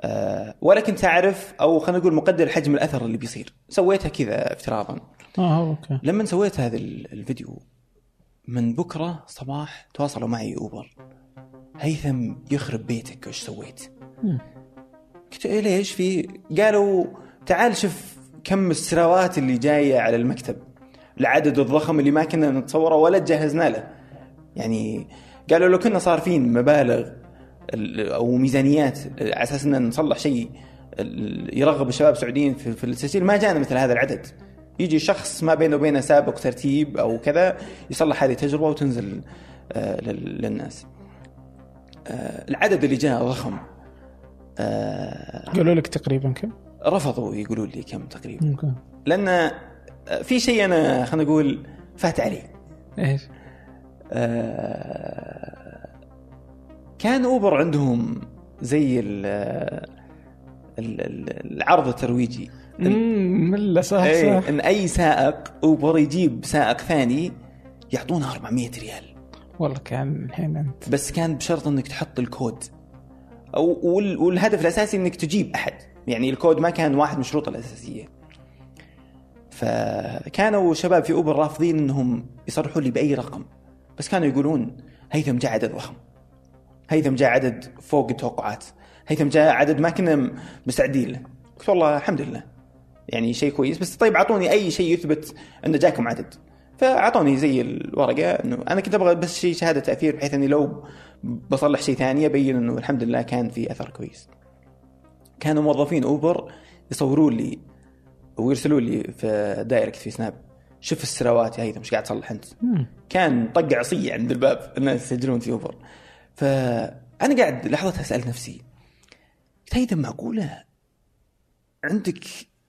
آه، ولا كنت أعرف أو خلينا نقول مقدر حجم الأثر اللي بيصير. سويتها كذا افتراضا. آه okay. لما سويت هذا ال- الفيديو من بكرة صباح تواصلوا معي أوبر. هيثم يخرب بيتك وش سويت؟ مم. قلت إيه ليش في قالوا تعال شوف كم السراوات اللي جاية على المكتب. العدد الضخم اللي ما كنا نتصوره ولا تجهزنا له. يعني قالوا لو كنا صارفين مبالغ ال- أو ميزانيات على أساس إن نصلح شيء يرغب الشباب السعوديين في, التسجيل ما جانا مثل هذا العدد. يجي شخص ما بينه وبينه سابق ترتيب أو كذا يصلح هذه التجربة وتنزل آه، لل- للناس. آه، العدد اللي جاء ضخم. آه، قالوا لك تقريبا كم؟ رفضوا يقولوا لي كم تقريبا. لأن في شيء أنا خلينا نقول فات علي. إيش؟ آه، كان أوبر عندهم زي ال ال- ال- العرض الترويجي. امم ملا صح إيه، صح. إن أي سائق أوبر يجيب سائق ثاني يعطونه 400 ريال. والله كان الحين انت بس كان بشرط إنك تحط الكود. أو وال- والهدف الأساسي إنك تجيب أحد. يعني الكود ما كان واحد من الشروط الأساسية. فكانوا شباب في أوبر رافضين إنهم يصرحوا لي بأي رقم. بس كانوا يقولون هيثم جاء عدد ضخم. هيثم جاء عدد فوق التوقعات. هيثم جاء عدد ما كنا مستعدين. له قلت والله الحمد لله. يعني شيء كويس. بس طيب أعطوني أي شيء يثبت أن جاكم عدد. فأعطوني زي الورقة إنه أنا كنت أبغى بس شيء شهادة تأثير بحيث إني لو بصلح شيء ثاني ابين إنه الحمد لله كان في أثر كويس. كانوا موظفين أوبر يصورون لي ويرسلوا لي في direct في سناب شوف السراوات يا هيثم إيش قاعد تصلح أنت؟ كان طق عصيه عند الباب الناس يسجلون في أوبر فأنا قاعد لحظتها سالت نفسي قلت هيثم معقولة عندك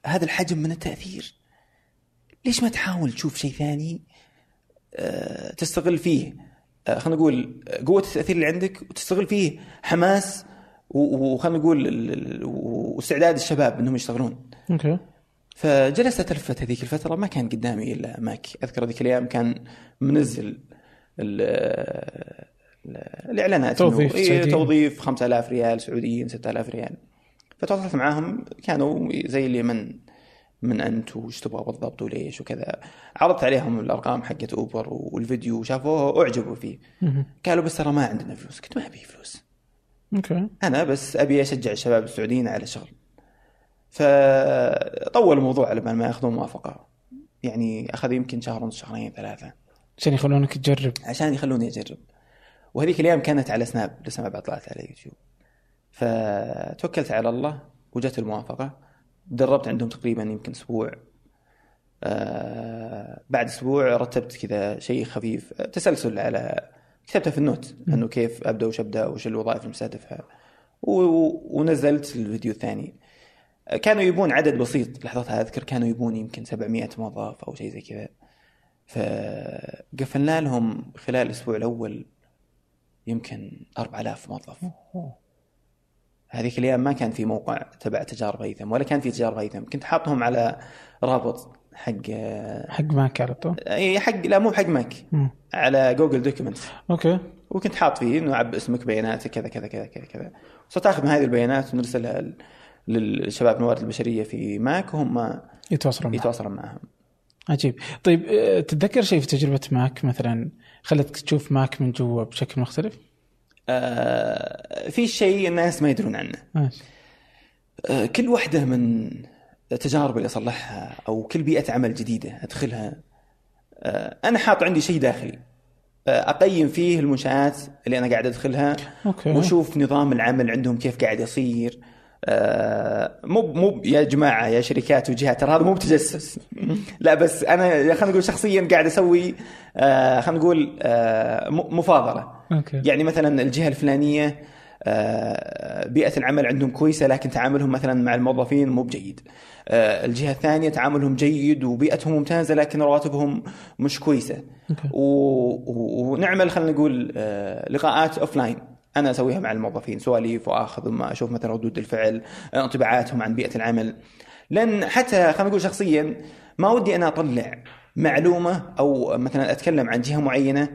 هذا الحجم من التأثير ليش ما تحاول تشوف شيء ثاني؟ آه، تستغل فيه. آه، خلينا نقول آه، قوة التأثير اللي عندك وتستغل فيه حماس وخلينا نقول واستعداد الشباب إنهم يشتغلون. أوكي. فجلست اتلفت هذيك الفترة ما كان قدامي إلا ماك. أذكر ذيك الأيام كان منزل ال- ال- الإعلانات توظيف إيه،. توظيف 5000 ريال سعوديين 6000 ريال. فتواصلت معاهم كانوا زي اللي من انت وش تبغى بالضبط وليش وكذا. عرضت عليهم الأرقام حقت أوبر والفيديو وشافوه أعجبوا فيه. قالوا بس ترى ما عندنا فلوس. قلت ما أبي فلوس. okay. أنا بس أبي أشجع الشباب السعوديين على الشغل فطول الموضوع على ما يأخذون موافقة. يعني أخذ يمكن شهر ونص شهرين ثلاثة. عشان يخلونك تجرب. عشان يخلوني أجرب. وهذيك الأيام كانت على سناب لسه ما بعد طلعت على يوتيوب. فتوكلت على الله وجت الموافقة. دربت عندهم تقريبا يمكن أسبوع. آه بعد أسبوع رتبت كذا شيء خفيف. تسلسل على كتبتها في النوت إنه كيف أبدأ وش أبدأ وش الوظائف المستهدفة. ونزلت الفيديو الثاني. كانوا يبون عدد بسيط لحظتها أذكر كانوا يبون يمكن 700 موظف أو شيء زي كذا. فقفلنا لهم خلال الأسبوع الأول يمكن 4000 موظف. هذيك الإيام ما كان في موقع تبع تجارب هيثم ولا كان في تجارب هيثم كنت حاطهم على رابط حق حق ماك على طول؟ إي حق لا مو حق ماك مم. على Google Documents. okay. وكنت حاط فيه إنه عب اسمك بياناتك كذا كذا كذا كذا كذا. صرت آخذ من هذه البيانات ونرسلها للشباب الموارد البشرية في ماك وهم يتواصلون يتواصلون معهم. عجيب. طيب آه، تتذكر شيء في تجربة ماك مثلا خلتك تشوف ماك من جوا بشكل مختلف؟ آه في شيء الناس ما يدرون عنه. ماشي. آه كل واحدة من التجارب اللي أصلحها أو كل بيئة عمل جديدة أدخلها آه، أنا حاط عندي شيء داخلي. أقيم فيه المنشآت اللي أنا قاعد أدخلها okay. وأشوف نظام العمل عندهم كيف قاعد يصير. مو مو يا جماعة يا شركات وجهات ترى هذا مو بتجسس. لا بس أنا خلينا نقول شخصيا قاعد أسوي آه، خلينا نقول آه، مفاضلة. okay. يعني مثلا الجهة الفلانية آه، بيئة العمل عندهم كويسة لكن تعاملهم مثلا مع الموظفين مو بجيد. آه، الجهة الثانية تعاملهم جيد وبيئتهم ممتازة لكن رواتبهم مش كويسة. okay. و... ونعمل خلينا نقول آه، لقاءات offline أنا أسويها مع الموظفين سواليف وأخذ ما أشوف مثلا ردود الفعل انطباعاتهم عن بيئة العمل. لأن حتى خلينا نقول شخصيا ما ودي أنا أطلع معلومة أو مثلا أتكلم عن جهة معينة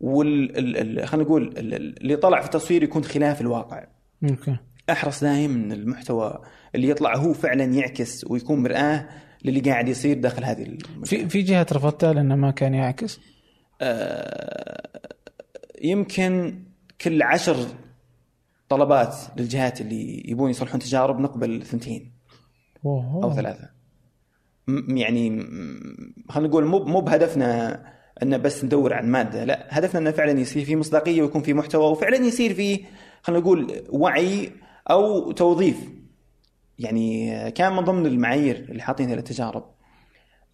وال ال- ال- خلينا نقول ال- ال- اللي طلع في التصوير يكون خلاف الواقع. أوكي. أحرص دائما إن المحتوى اللي يطلع هو فعلا يعكس ويكون مرآة للي قاعد يصير داخل هذه. في في جهات رفضتها لأنه ما كان يعكس؟ آه، يمكن كل عشر طلبات للجهات اللي يبون يصلحون تجارب نقبل ثنتين أوه. أو ثلاثة. يعني خلينا نقول مو مو بهدفنا ان بس ندور عن مادة لا هدفنا إنه فعلا يصير في مصداقية ويكون في محتوى وفعلا يصير في خلينا نقول وعي أو توظيف. يعني كان من ضمن المعايير اللي حاطينها للتجارب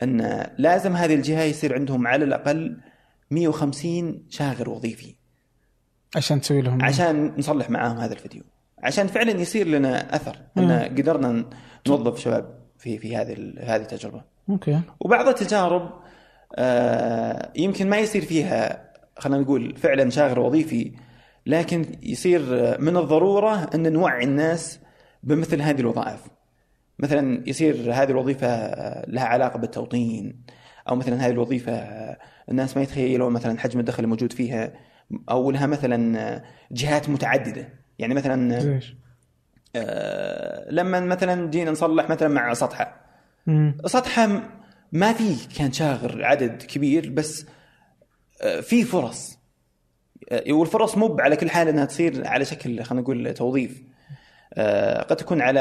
إن لازم هذه الجهة يصير عندهم على الأقل 150 شاغر وظيفي. عشان تسوي لهم عشان نصلح معاهم هذا الفيديو. عشان فعلا يصير لنا أثر إن قدرنا نوظف شباب في في هذه هذه التجربة. أوكي. وبعض التجارب آه، يمكن ما يصير فيها خلينا نقول فعلا شاغر وظيفي لكن يصير من الضرورة إن نوعي الناس بمثل هذه الوظائف. مثلا يصير هذه الوظيفة لها علاقة بالتوطين أو مثلا هذه الوظيفة الناس ما يتخيلون مثلا حجم الدخل الموجود فيها. أو لها مثلا جهات متعددة. يعني مثلا زيش آه، لما مثلا جينا نصلح مثلا مع سطحة. مم. سطحة ما في كان شاغر عدد كبير بس آه، في فرص. آه، والفرص مو على كل حال إنها تصير على شكل خلينا نقول توظيف. آه، قد تكون على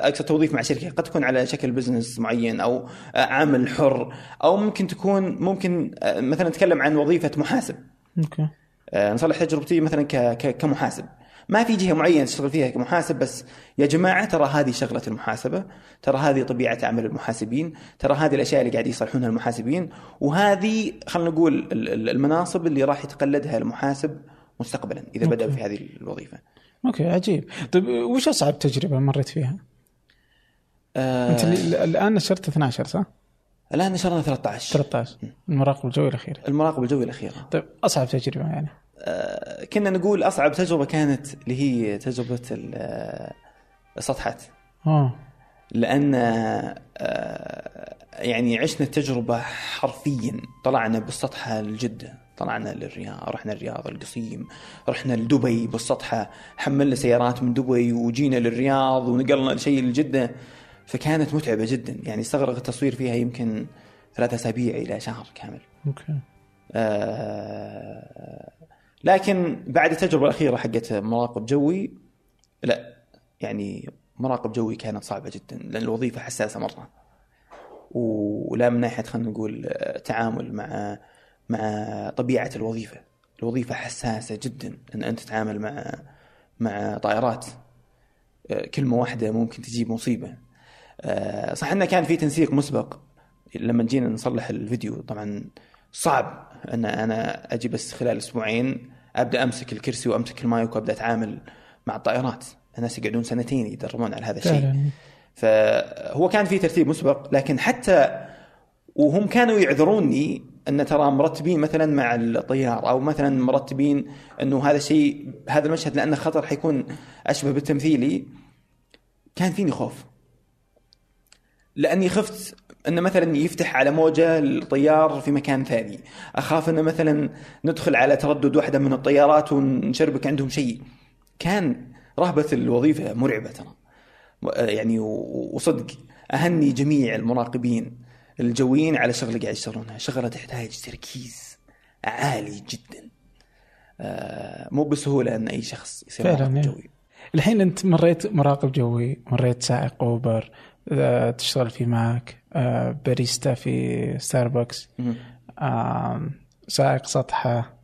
أقصد توظيف مع شركة قد تكون على شكل business معين أو عمل حر أو ممكن تكون ممكن مثلا نتكلم عن وظيفة محاسب. okay. نصلح تجربتي مثلا كمحاسب ما في جهة معينة تشتغل فيها كمحاسب بس يا جماعة ترى هذه شغلة المحاسبة ترى هذه طبيعة عمل المحاسبين ترى هذه الأشياء اللي قاعد يصلحونها المحاسبين وهذه خلينا نقول ال- ال- المناصب اللي راح يتقلدها المحاسب مستقبلا إذا بدأ. في هذه الوظيفة أوكي عجيب طيب وش أصعب تجربة مريت فيها؟ آه أنت الآن نشرت 12 صح؟ الآن نشرنا 13 13 المراقب الجوي الأخير. المراقبه الجويه الأخيرة. طيب أصعب تجربة يعني. آه كنا نقول أصعب تجربة كانت اللي هي تجربة ال- آه، السطحات آه. لأن آه، يعني عشنا التجربة حرفيا. طلعنا بالسطحة لجدة. طلعنا للرياض رحنا الرياض القصيم رحنا لدبي بالسطحة. حملنا سيارات من دبي وجينا للرياض ونقلنا شيء لجدة. فكانت متعبة جدا. يعني استغرق التصوير فيها يمكن ثلاثة أسابيع إلى شهر كامل. أوكي. آه، لكن بعد التجربة الأخيرة حقت مراقب جوي لا يعني مراقب جوي كانت صعبة جدا لأن الوظيفة حساسة مرة. ولا من ناحية خلينا نقول آه، تعامل مع مع طبيعة الوظيفة. الوظيفة حساسة جدا إن أنت تتعامل مع مع طائرات. آه، كلمة واحدة ممكن تجيب مصيبة. صح إنه كان في تنسيق مسبق. لما جينا نصلح الفيديو طبعا صعب إن أنا أجي بس خلال أسبوعين أبدأ أمسك الكرسي وأمسك المايك وأبدأ أتعامل مع الطائرات. الناس يقعدون سنتين يتدربون على هذا الشيء. فهو كان في ترتيب مسبق لكن حتى وهم كانوا يعذروني إن ترى مرتبين مثلا مع الطيار أو مثلا مرتبين إنه هذا الشيء هذا المشهد لأنه خطر حيكون أشبه بالتمثيلي كان فيني خوف. لأني خفت انه مثلا يفتح على موجة الطيار في مكان ثاني. أخاف انه مثلا ندخل على تردد واحدة من الطيارات ونشربك عندهم شيء. كان رهبة الوظيفة مرعبة ترى. يعني وصدق أهني جميع المراقبين الجويين على شغله قاعد يشتغلونها. شغلة تحتاج تركيز عالي جدا. آه، مو بسهولة أن أي شخص يصير مراقب إيه. جوي. الحين أنت مريت مراقب جوي مريت سائق أوبر آه، تشتغل في ماك آه، باريستا في ستاربكس سائق سطحة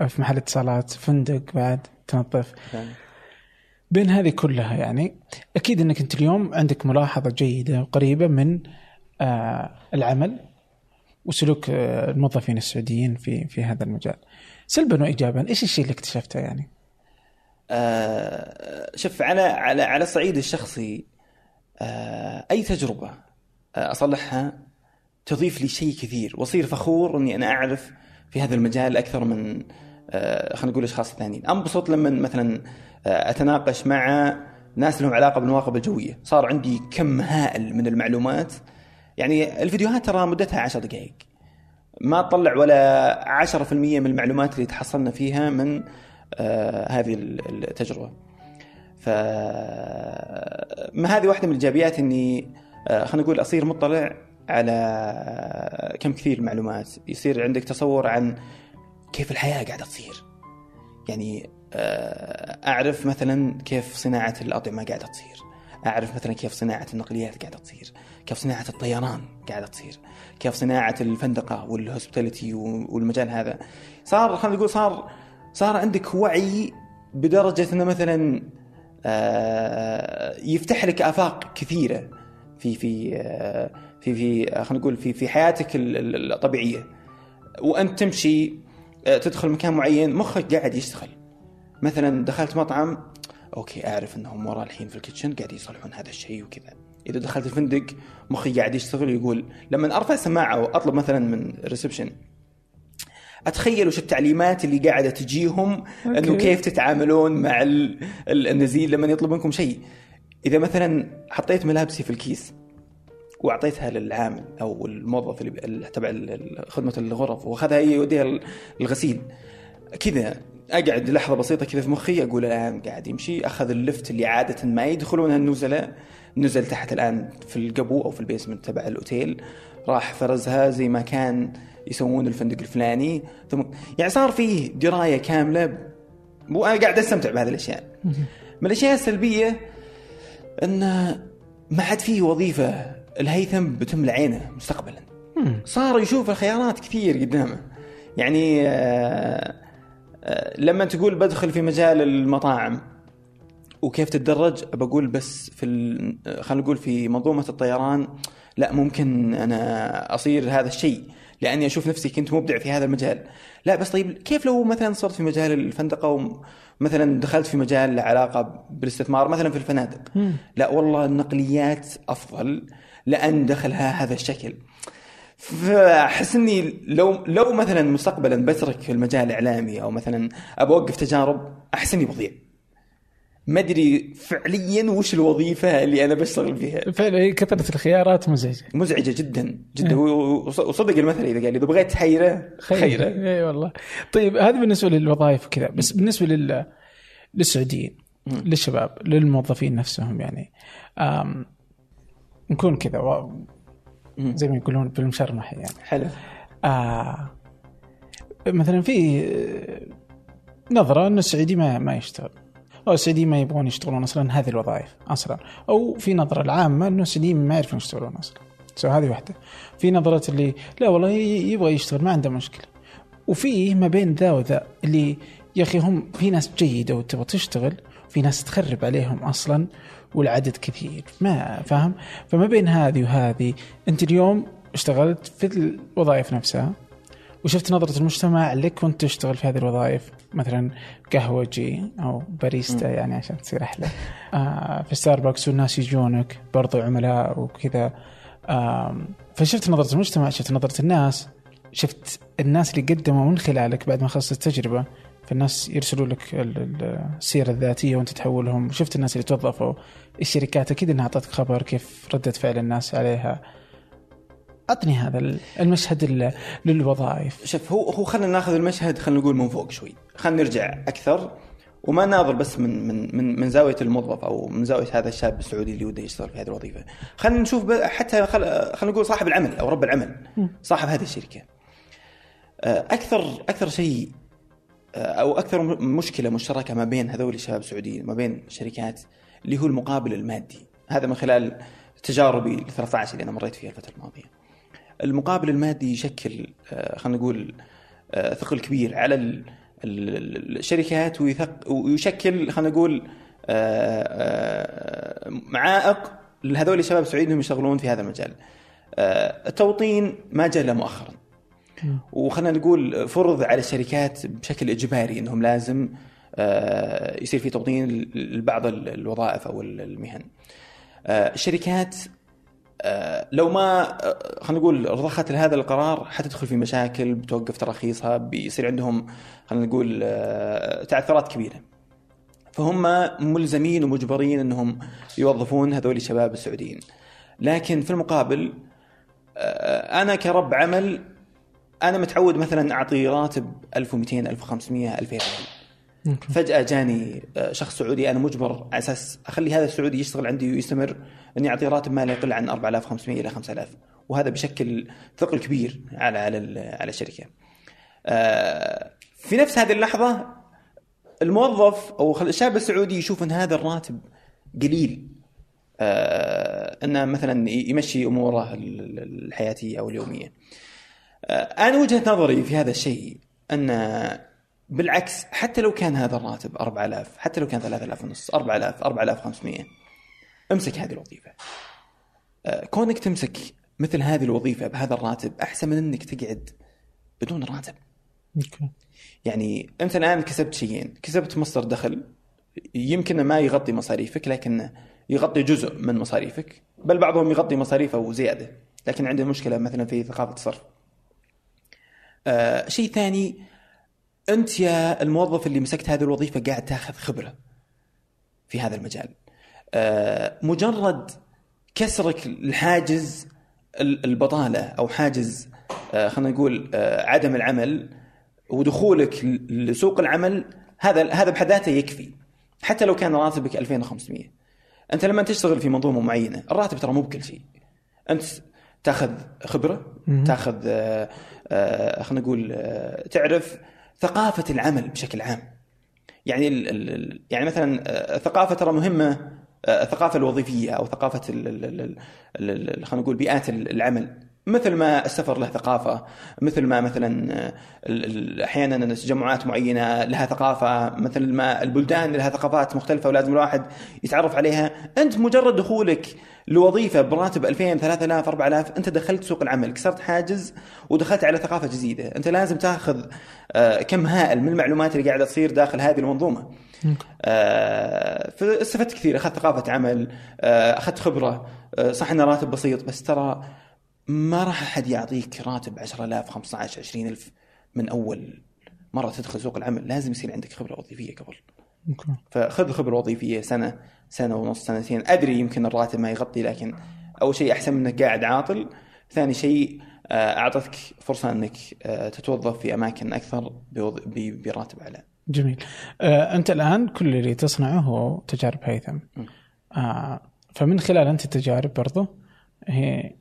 آه، في محل اتصالات فندق بعد تنظف. بين هذه كلها يعني أكيد إنك أنت اليوم عندك ملاحظة جيدة وقريبة من آه، العمل وسلوك الموظفين السعوديين في في هذا المجال. سلبا وايجابا إيش الشيء اللي اكتشفته يعني؟ آه، شوف على على على الصعيد الشخصي آه، أي تجربة آه، أصلحها تضيف لي شيء كثير. وأصير فخور إني أنا أعرف في هذا المجال أكثر من آه، خلينا نقول أشخاص ثانيين. أنبسط لما مثلا أتناقش مع ناس لهم علاقة بالمواقب الجوية. صار عندي كم هائل من المعلومات. يعني الفيديوهات ترى مدتها عشر دقائق. ما تطلع ولا 10% من المعلومات اللي تحصلنا فيها من هذه التجربة. ف ما هذه واحدة من الإيجابيات إني آه خلينا نقول أصير مطلع على كم كثير معلومات يصير عندك تصور عن كيف الحياة قاعدة تصير. يعني آه أعرف مثلا كيف صناعة الأطعمة قاعدة تصير. أعرف مثلا كيف صناعة النقليات قاعدة تصير، كيف صناعة الطيران قاعدة تصير، كيف صناعة الفندقة والهوسبيتاليتي والمجال هذا. صار خلينا نقول صار صار عندك وعي بدرجة إنه مثلا يفتح لك آفاق كثيرة في في آه، في في آه، خلينا نقول في في حياتك ال- ال- الطبيعية. وأنت تمشي آه، تدخل مكان معين مخك قاعد يشتغل. مثلا دخلت مطعم okay أعرف إنهم ورا الحين في ال kitchen قاعد يصلحون هذا الشيء وكذا. إذا دخلت الفندق مخي قاعد يشتغل يقول لما أرفع سماعة وأطلب مثلا من reception أتخيل وش التعليمات اللي قاعدة تجيهم إنه. كيف تتعاملون مع ال- ال- النزيل لما يطلب منكم شيء إذا مثلا حطيت ملابسي في الكيس وأعطيتها للعامل أو الموظف اللي تبع خدمة الغرف وأخذها هي يوديها ال- الغسيل كذا أقعد لحظة بسيطة كذا في مخي أقول الآن قاعد يمشي أخذ اللفت اللي عادة ما يدخلونها النزلاء نزل تحت الآن في القبو أو في البيسمنت تبع الأوتيل راح فرزها زي ما كان يسوون الفندق الفلاني. ثم يعني صار فيه دراية كاملة. وأنا قاعد أستمتع بهذه الأشياء. من الأشياء السلبية أن ما عاد فيه وظيفة الهيثم بتملى عينه مستقبلا. صار يشوف الخيارات كثير قدامه. يعني آه، آه، لما تقول بدخل في مجال المطاعم وكيف تتدرج؟ بقول بس في ال- خلينا نقول في منظومة الطيران لا ممكن أنا أصير هذا الشيء لأني أشوف نفسي كنت مبدع في هذا المجال. لا بس طيب كيف لو مثلا صرت في مجال الفندقة ومثلا دخلت في مجال له علاقة بالاستثمار مثلا في الفنادق؟ لا والله النقليات أفضل لأن دخلها هذا الشكل. فأحس إني لو لو مثلا مستقبلا بترك في المجال الإعلامي أو مثلا ابى أوقف تجارب أحس إني بضيع. ما أدري فعليا وش الوظيفة اللي أنا بشتغل فيها. فعلا هي كثرة الخيارات مزعجة. مزعجة جدا جدا. وص- وصدق المثل إذا قال إذا بغيت تحيره خيره اي والله. طيب هذا بالنسبة للوظائف وكذا. بس بالنسبة لل للسعوديين للشباب للموظفين نفسهم يعني آم... نكون كذا و... زي ما يقولون بالمشرمح يعني. حلو. آه مثلا في نظرة إن السعودي ما ما يشتغل. أو السعوديين ما يبغون يشتغلون أصلا هذه الوظائف أصلا. أو في نظرة العامة إنه السعوديين ما يعرفون يشتغلون أصلا. سو هذه واحدة. في نظرة اللي لا والله يبغى يشتغل ما عنده مشكلة. وفي ما بين ذا وذا اللي يا أخي هم في ناس جيدة وتبغى تشتغل في ناس تخرب عليهم أصلا والعدد كثير. ما فاهم؟ فما بين هذه وهذه أنت اليوم اشتغلت في الوظائف نفسها وشفت نظرة المجتمع لك وأنت تشتغل في هذه الوظائف. مثلا قهوجي أو باريستا يعني عشان تصير أحلى. آه في ستاربكس والناس يجونك برضو عملاء وكذا. آم، فشفت نظرة المجتمع شفت نظرة الناس شفت الناس اللي قدموا من خلالك بعد ما خلصت التجربة. فالناس يرسلوا لك ال- ال- السيرة الذاتية وانت تحولهم. شفت الناس اللي توظفوا. الشركات أكيد إنها أعطتك خبر كيف ردة فعل الناس عليها. اعطني هذا المشهد ال- للوظائف. شوف هو هو خلينا ناخذ المشهد خلينا نقول من فوق شوي. خلينا نرجع أكثر. وما ناظر بس من من من من زاوية الموظف أو من زاوية هذا الشاب السعودي اللي وده يشتغل في هذه الوظيفة. خلينا نشوف حتى خل... خلينا نقول صاحب العمل أو رب العمل صاحب هذه الشركة. آه، أكثر أكثر شيء آه، أو أكثر مشكلة مشتركة ما بين هذول الشباب السعوديين ما بين الشركات اللي هو المقابل المادي. هذا من خلال تجاربي ال 13 اللي أنا مريت فيها الفترة الماضية. المقابل المادي يشكل آه، خلينا نقول آه، ثقل كبير على ال- ال- الشركات ويثق ويشكل خلينا نقول آه، معائق لهذول الشباب السعوديين انهم يشتغلون في هذا المجال. التوطين ما جاء إلا مؤخرا. وخلينا نقول فرض على الشركات بشكل إجباري إنهم لازم يصير في توطين لبعض ال- الوظائف أو ال- المهن. الشركات لو ما آه، خلينا نقول رضخت لهذا القرار حتدخل في مشاكل بتوقف تراخيصها بيصير عندهم خلينا نقول آه، تعثرات كبيرة. فهم ملزمين ومجبرين إنهم يوظفون هذول الشباب السعوديين. لكن في المقابل آه، أنا كرب عمل أنا متعود مثلا أعطي راتب 1200 1500 2000 ريال فجأة جاني آه، شخص سعودي أنا مجبر على أساس أخلي هذا السعودي يشتغل عندي ويستمر اني اعطيه راتب ما لا يقل عن 4500 إلى 5000 وهذا بيشكل ثقل كبير على على على الشركة. آه، في نفس هذه اللحظة الموظف أو الشاب السعودي يشوف أن هذا الراتب قليل آه، أنه مثلا يمشي أموره ال- ال- الحياتية أو اليومية. آه، أنا وجهة نظري في هذا الشيء أن بالعكس حتى لو كان هذا الراتب 4000 حتى لو كان 3000 ونص 4000 4500 امسك هذه الوظيفة. آه، كونك تمسك مثل هذه الوظيفة بهذا الراتب أحسن من إنك تقعد بدون راتب. أوكي يعني أنت الآن كسبت شيئين، كسبت مصدر دخل يمكن ما يغطي مصاريفك لكن يغطي جزء من مصاريفك، بل بعضهم يغطي مصاريفه وزياده، لكن عنده مشكلة مثلا في ثقافة الصرف. آه شيء ثاني أنت يا الموظف اللي مسكت هذه الوظيفة قاعد تاخذ خبرة في هذا المجال. آه مجرد كسرك الحاجز ال- البطالة أو حاجز آه خلينا نقول آه عدم العمل ودخولك لسوق العمل هذا هذا بحد ذاته يكفي حتى لو كان راتبك 2500 أنت لما تشتغل في منظومة معينة الراتب ترى مو بكل شيء. أنت تاخذ خبرة تاخذ خلينا نقول تعرف ثقافة العمل بشكل عام. يعني يعني مثلا الثقافة ترى مهمة الثقافة الوظيفية أو ثقافة خلينا نقول بيئات ال- العمل. مثل ما السفر له ثقافة مثل ما مثلا آه، ال- ال- أحيانا تجمعات معينة لها ثقافة مثل ما البلدان لها ثقافات مختلفة ولازم الواحد يتعرف عليها. أنت مجرد دخولك لوظيفة براتب 2000 3000 4000 أنت دخلت سوق العمل كسرت حاجز ودخلت على ثقافة جديدة. أنت لازم تأخذ آه، كم هائل من المعلومات اللي قاعدة تصير داخل هذه المنظومة. آه، فاستفدت كثير أخذت ثقافة عمل أخذت خبرة آه، صح انه راتب بسيط بس ترى ما راح أحد يعطيك راتب 10000 15 20000 من أول مرة تدخل سوق العمل. لازم يصير عندك خبرة وظيفية قبل. أوكي. فخذ خبرة وظيفية سنة سنة ونص سنتين أدري يمكن الراتب ما يغطي لكن أول شيء أحسن من إنك قاعد عاطل. ثاني شيء آه، أعطتك فرصة إنك آه، تتوظف في أماكن أكثر براتب أعلى. جميل. آه، أنت الآن كل اللي تصنعه هو تجارب هيثم. فمن خلال أنت التجارب برضو هي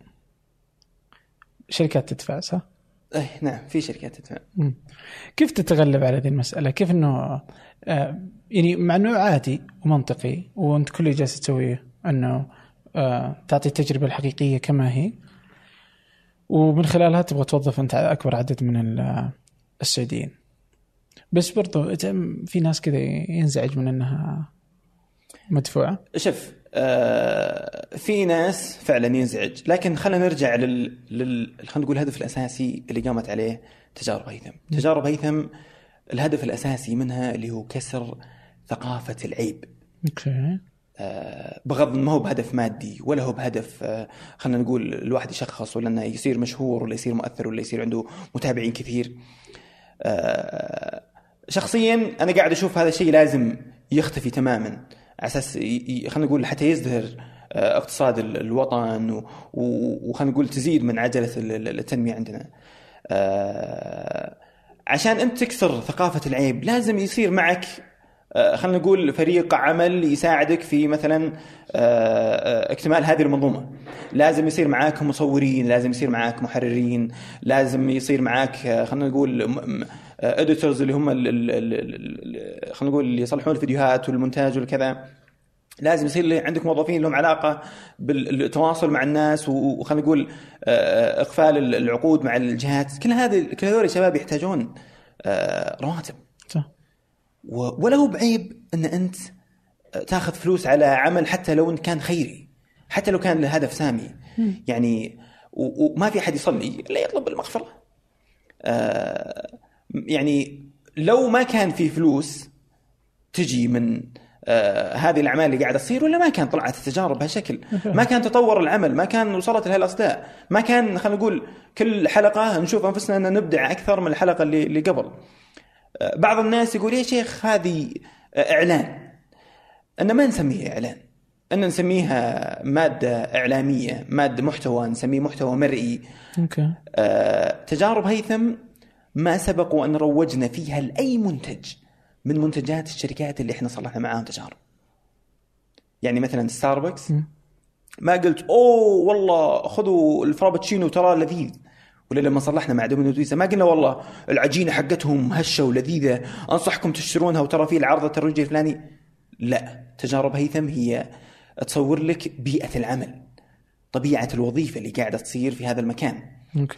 شركات تدفع صح؟ اي نعم في شركات تدفع مم. كيف تتغلب على هذه المسألة؟ كيف إنه آه يعني مع إنه عادي ومنطقي وأنت كل اللي جالس تسويه إنه آه تعطي التجربة الحقيقية كما هي ومن خلالها تبغى توظف أنت أكبر عدد من ال- السعوديين. بس برضو في ناس كذا ينزعج من إنها مدفوعة. شوف آه في ناس فعلا ينزعج. لكن خلينا نرجع لل, لل... خلينا نقول الهدف الأساسي اللي قامت عليه تجارب هيثم. تجارب هيثم الهدف الأساسي منها اللي هو كسر ثقافة العيب. أوكي. آه، بغض ما هو بهدف مادي ولا هو بهدف آه، خلينا نقول الواحد يشخص ولا إنه يصير مشهور ولا يصير مؤثر ولا يصير عنده متابعين كثير. آه، شخصيا أنا قاعد أشوف هذا الشيء لازم يختفي تماما. على أساس خلينا نقول حتى يزدهر آه، اقتصاد ال- الوطن وخلينا نقول تزيد من عجلة ال- ال- التنمية عندنا. آه، عشان أنت تكسر ثقافة العيب لازم يصير معك آه، خلينا نقول فريق عمل يساعدك في مثلا اكتمال هذه المنظومة لازم يصير معاك مصورين لازم يصير معاك محررين لازم يصير معاك خلينا نقول اديتورز اللي هم خلينا نقول اللي يصلحون الفيديوهات والمونتاج والكذا. لازم يصير عندك موظفين لهم علاقة بالتواصل مع الناس وخلينا نقول آه، إقفال العقود مع الجهات. كل هذه كل هذول الشباب يحتاجون آه، رواتب. صح. ولا هو بعيب إن أنت تاخذ فلوس على عمل حتى لو إن كان خيري حتى لو كان له هدف سامي يعني و- وما في أحد يصلي إلا يطلب المغفرة. آه، يعني لو ما كان في فلوس تجي من آه هذه الأعمال اللي قاعدة تصير ولا ما كان طلعت التجارب بهالشكل. ما كان تطور العمل ما كان وصلت لهالاصداء ما كان خلينا نقول كل حلقة نشوف أنفسنا أن نبدع أكثر من الحلقة اللي اللي قبل. آه بعض الناس يقول يا شيخ هذه آه، إعلان. أن ما نسميها إعلان. أن نسميها مادة إعلامية مادة محتوى نسميه محتوى مرئي. أوكي. آه، تجارب هيثم ما سبق وان روجنا فيها لأي منتج من منتجات الشركات اللي إحنا صلحنا معاهم تجارب. يعني مثلا ستاربكس ما قلت أوه والله خذوا الفرابتشينو ترى لذيذ. ولا لما صلحنا مع دومينوز بيتزا ما قلنا والله العجينة حقتهم هشة ولذيذة أنصحكم تشترونها وترى في العرض الترويجي الفلاني. لا تجارب هيثم هي تصور لك بيئة العمل طبيعة الوظيفة اللي قاعدة تصير في هذا المكان.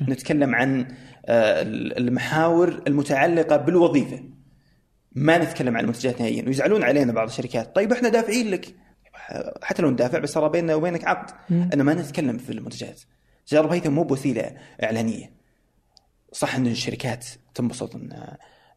نتكلم عن المحاور المتعلقة بالوظيفة. ما نتكلم عن المنتجات نهائيا. ويزعلون علينا بعض الشركات. طيب إحنا دافعين لك. حتى لو ندافع بس ترى بيننا وبينك عقد. أنا ما نتكلم في المنتجات. تجارب هيثم مو بوسيلة إعلانية. صح إن الشركات تنبسط إن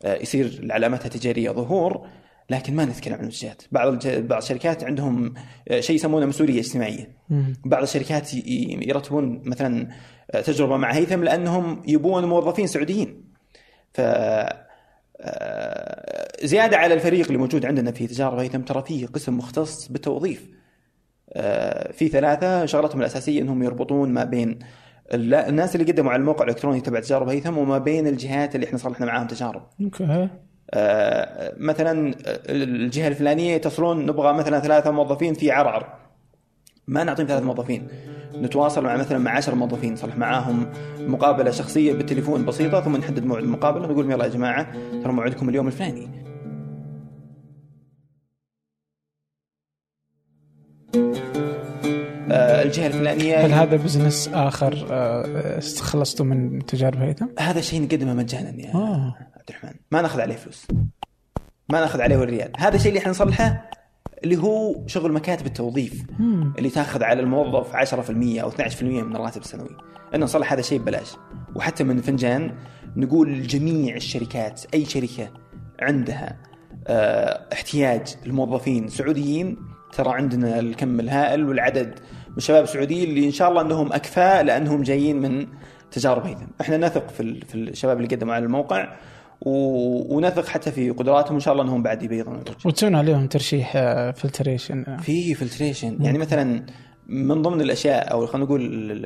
آه، يصير علاماتها التجارية ظهور لكن ما نتكلم عن المنتجات. بعض الج- بعض الشركات عندهم آه، شيء يسمونه مسؤولية اجتماعية. بعض الشركات يرتبون مثلا تجربة مع هيثم لأنهم يبون موظفين سعوديين. ف آه، زيادة على الفريق اللي موجود عندنا في تجارب هيثم ترى فيه قسم مختص بالتوظيف. آه، في ثلاثة شغلتهم الأساسية إنهم يربطون ما بين ال- الناس اللي قدموا على الموقع الإلكتروني تبع تجارب هيثم وما بين الجهات اللي إحنا صلحنا معاهم تجارب. أوكي. آه، مثلا الجهة الفلانية يتصلون نبغى مثلا ثلاثة موظفين في عرعر. ما نعطيهم ثلاث موظفين. نتواصل مع مثلا مع 10 موظفين نصلح معاهم مقابلة شخصية بالتليفون بسيطة ثم نحدد موعد المقابله ونقول لهم يلا يا جماعة ترى موعدكم اليوم الفلاني آه، الجهة الفلانية هل هذا بزنس آخر آه، استخلصتوا من تجارب هيثم؟ هذا شيء نقدمه مجانا يا آه. عبد الرحمن ما ناخذ عليه فلوس ما ناخذ عليه ولا ريال هذا الشيء اللي إحنا نصلحه اللي هو شغل مكاتب التوظيف مم. اللي تاخذ على الموظف 10% أو 12% من الراتب السنوي إنه نصلح هذا الشيء ببلاش وحتى من فنجان نقول لجميع الشركات أي شركة عندها آه احتياج لموظفين سعوديين ترى عندنا الكم الهائل والعدد من الشباب السعوديين اللي إن شاء الله إنهم أكفاء لأنهم جايين من تجارب هيثم إحنا نثق في في الشباب اللي قدموا على الموقع. ونثق حتى في قدراتهم. إن شاء الله إنهم بعد يبيضون. وتسوون عليهم ترشيح filtration في filtration يعني مثلا من ضمن الأشياء أو خلينا نقول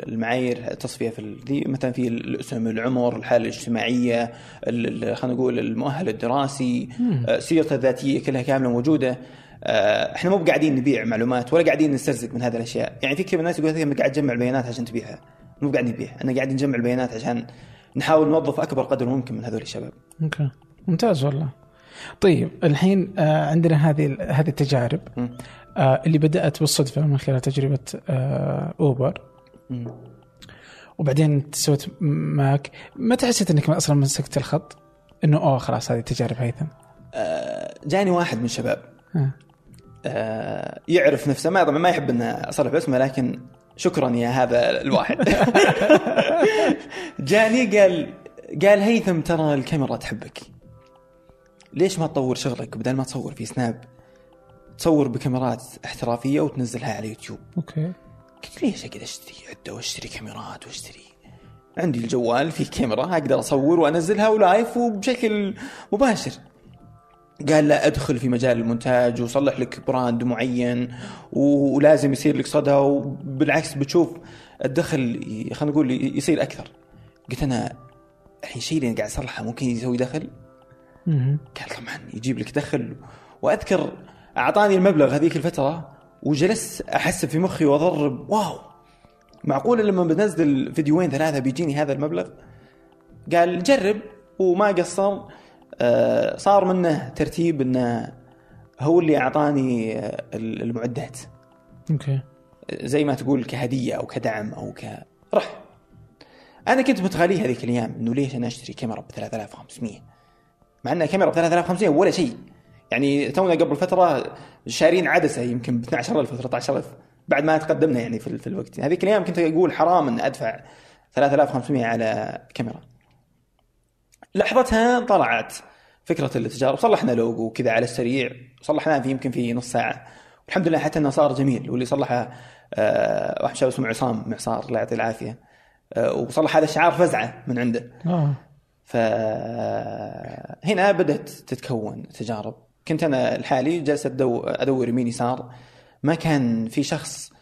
المعايير التصفية في دي مثلا في الأسم العمر الحالة الاجتماعية ال- ال- خلينا نقول المؤهل الدراسي آه، سيرته الذاتية كلها كاملة موجودة. آه، إحنا مو قاعدين نبيع معلومات ولا قاعدين نسترزق من هذه الأشياء. يعني في كثير من الناس يقول انت قاعد تجمع البيانات عشان تبيعها. مو قاعد نبيع. أنا قاعد نجمع البيانات عشان نحاول نوظف أكبر قدر ممكن من هذول الشباب. okay. ممتاز والله. طيب الحين آه، عندنا هذه هذه التجارب. آه، اللي بدأت بالصدفة من خلال تجربة آه، أوبر. مم. وبعدين سويت ماك متى حسيت إنك أصلا مسكت الخط؟ إنه أوه خلاص هذه تجارب هيثم. آه، جاني واحد من الشباب آه. آه، يعرف نفسه. ما طبعا ما يحب ان اصرح باسمه لكن شكرا يا هذا الواحد. جاني قال قال هيثم ترى الكاميرا تحبك. ليش ما تطور شغلك بدل ما تصور في سناب؟ تصور بكاميرات احترافية وتنزلها على يوتيوب. okay. قلت ليش اقعد أشتري عدة وأشتري كاميرات وأشتري؟ عندي الجوال فيه كاميرا أقدر أصور وأنزلها و live وبشكل مباشر. قال لا أدخل في مجال المونتاج وصلح لك brand معين ولازم يصير لك صدى وبالعكس بتشوف الدخل خلينا نقول يصير أكثر. قلت أنا الحين الشيء اللي أنا قاعد أصلحه ممكن يسوي دخل. قال طبعا يجيب لك دخل. وأذكر أعطاني المبلغ هذيك الفترة وجلست احسب في مخي واضرب واو. معقولة لما بنزل فيديوين ثلاثة بيجيني هذا المبلغ؟ قال جرب وما قصر. صار منه ترتيب إنه هو اللي أعطاني آه، المعدات. أوكي. زي ما تقول كهدية أو كدعم أو ك رح. أنا كنت متغالي هذيك الأيام إنه ليش أنا أشتري كاميرا ب 3500 مع إنها كاميرا ب 3500 ولا شيء. يعني تونا قبل فترة شارين عدسة يمكن ب 12000 13000 بعد ما تقدمنا يعني في, في الوقت. هذيك الأيام كنت أقول حرام إن أدفع 3500 على كاميرا. لحظتها طلعت فكرة التجارب صلحنا لوجو كذا على السريع صلحناه في يمكن في نص ساعة. والحمد لله حتى إنه صار جميل واللي صلحه آه، واحد شاب اسمه عصام معصار الله يعطيه العافية. آه، وصلح هذا الشعار فزعة من عنده. آه. فهنا بدأت تتكون تجارب. كنت أنا لحالي جالس أدور يمين يسار ما كان في شخص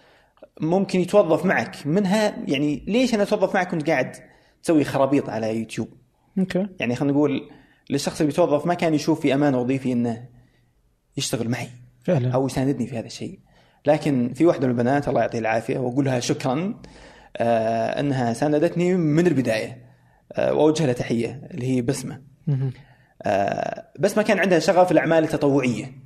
ممكن يتوظف معك. منها يعني ليش أنا أتوظف معك كنت قاعد تسوي خرابيط على يوتيوب؟ أوكي. يعني خلينا نقول للشخص اللي بيتوظف ما كان يشوف في امانه وظيفي إنه يشتغل معي فعلا. أو يساندني في هذا الشيء. لكن في واحدة من البنات الله يعطيها العافية وأقول لها شكرا آه إنها ساندتني من البداية. آه وأوجه لها تحية اللي هي بسمة. آه بس ما كان عندها شغف في الاعمال التطوعيه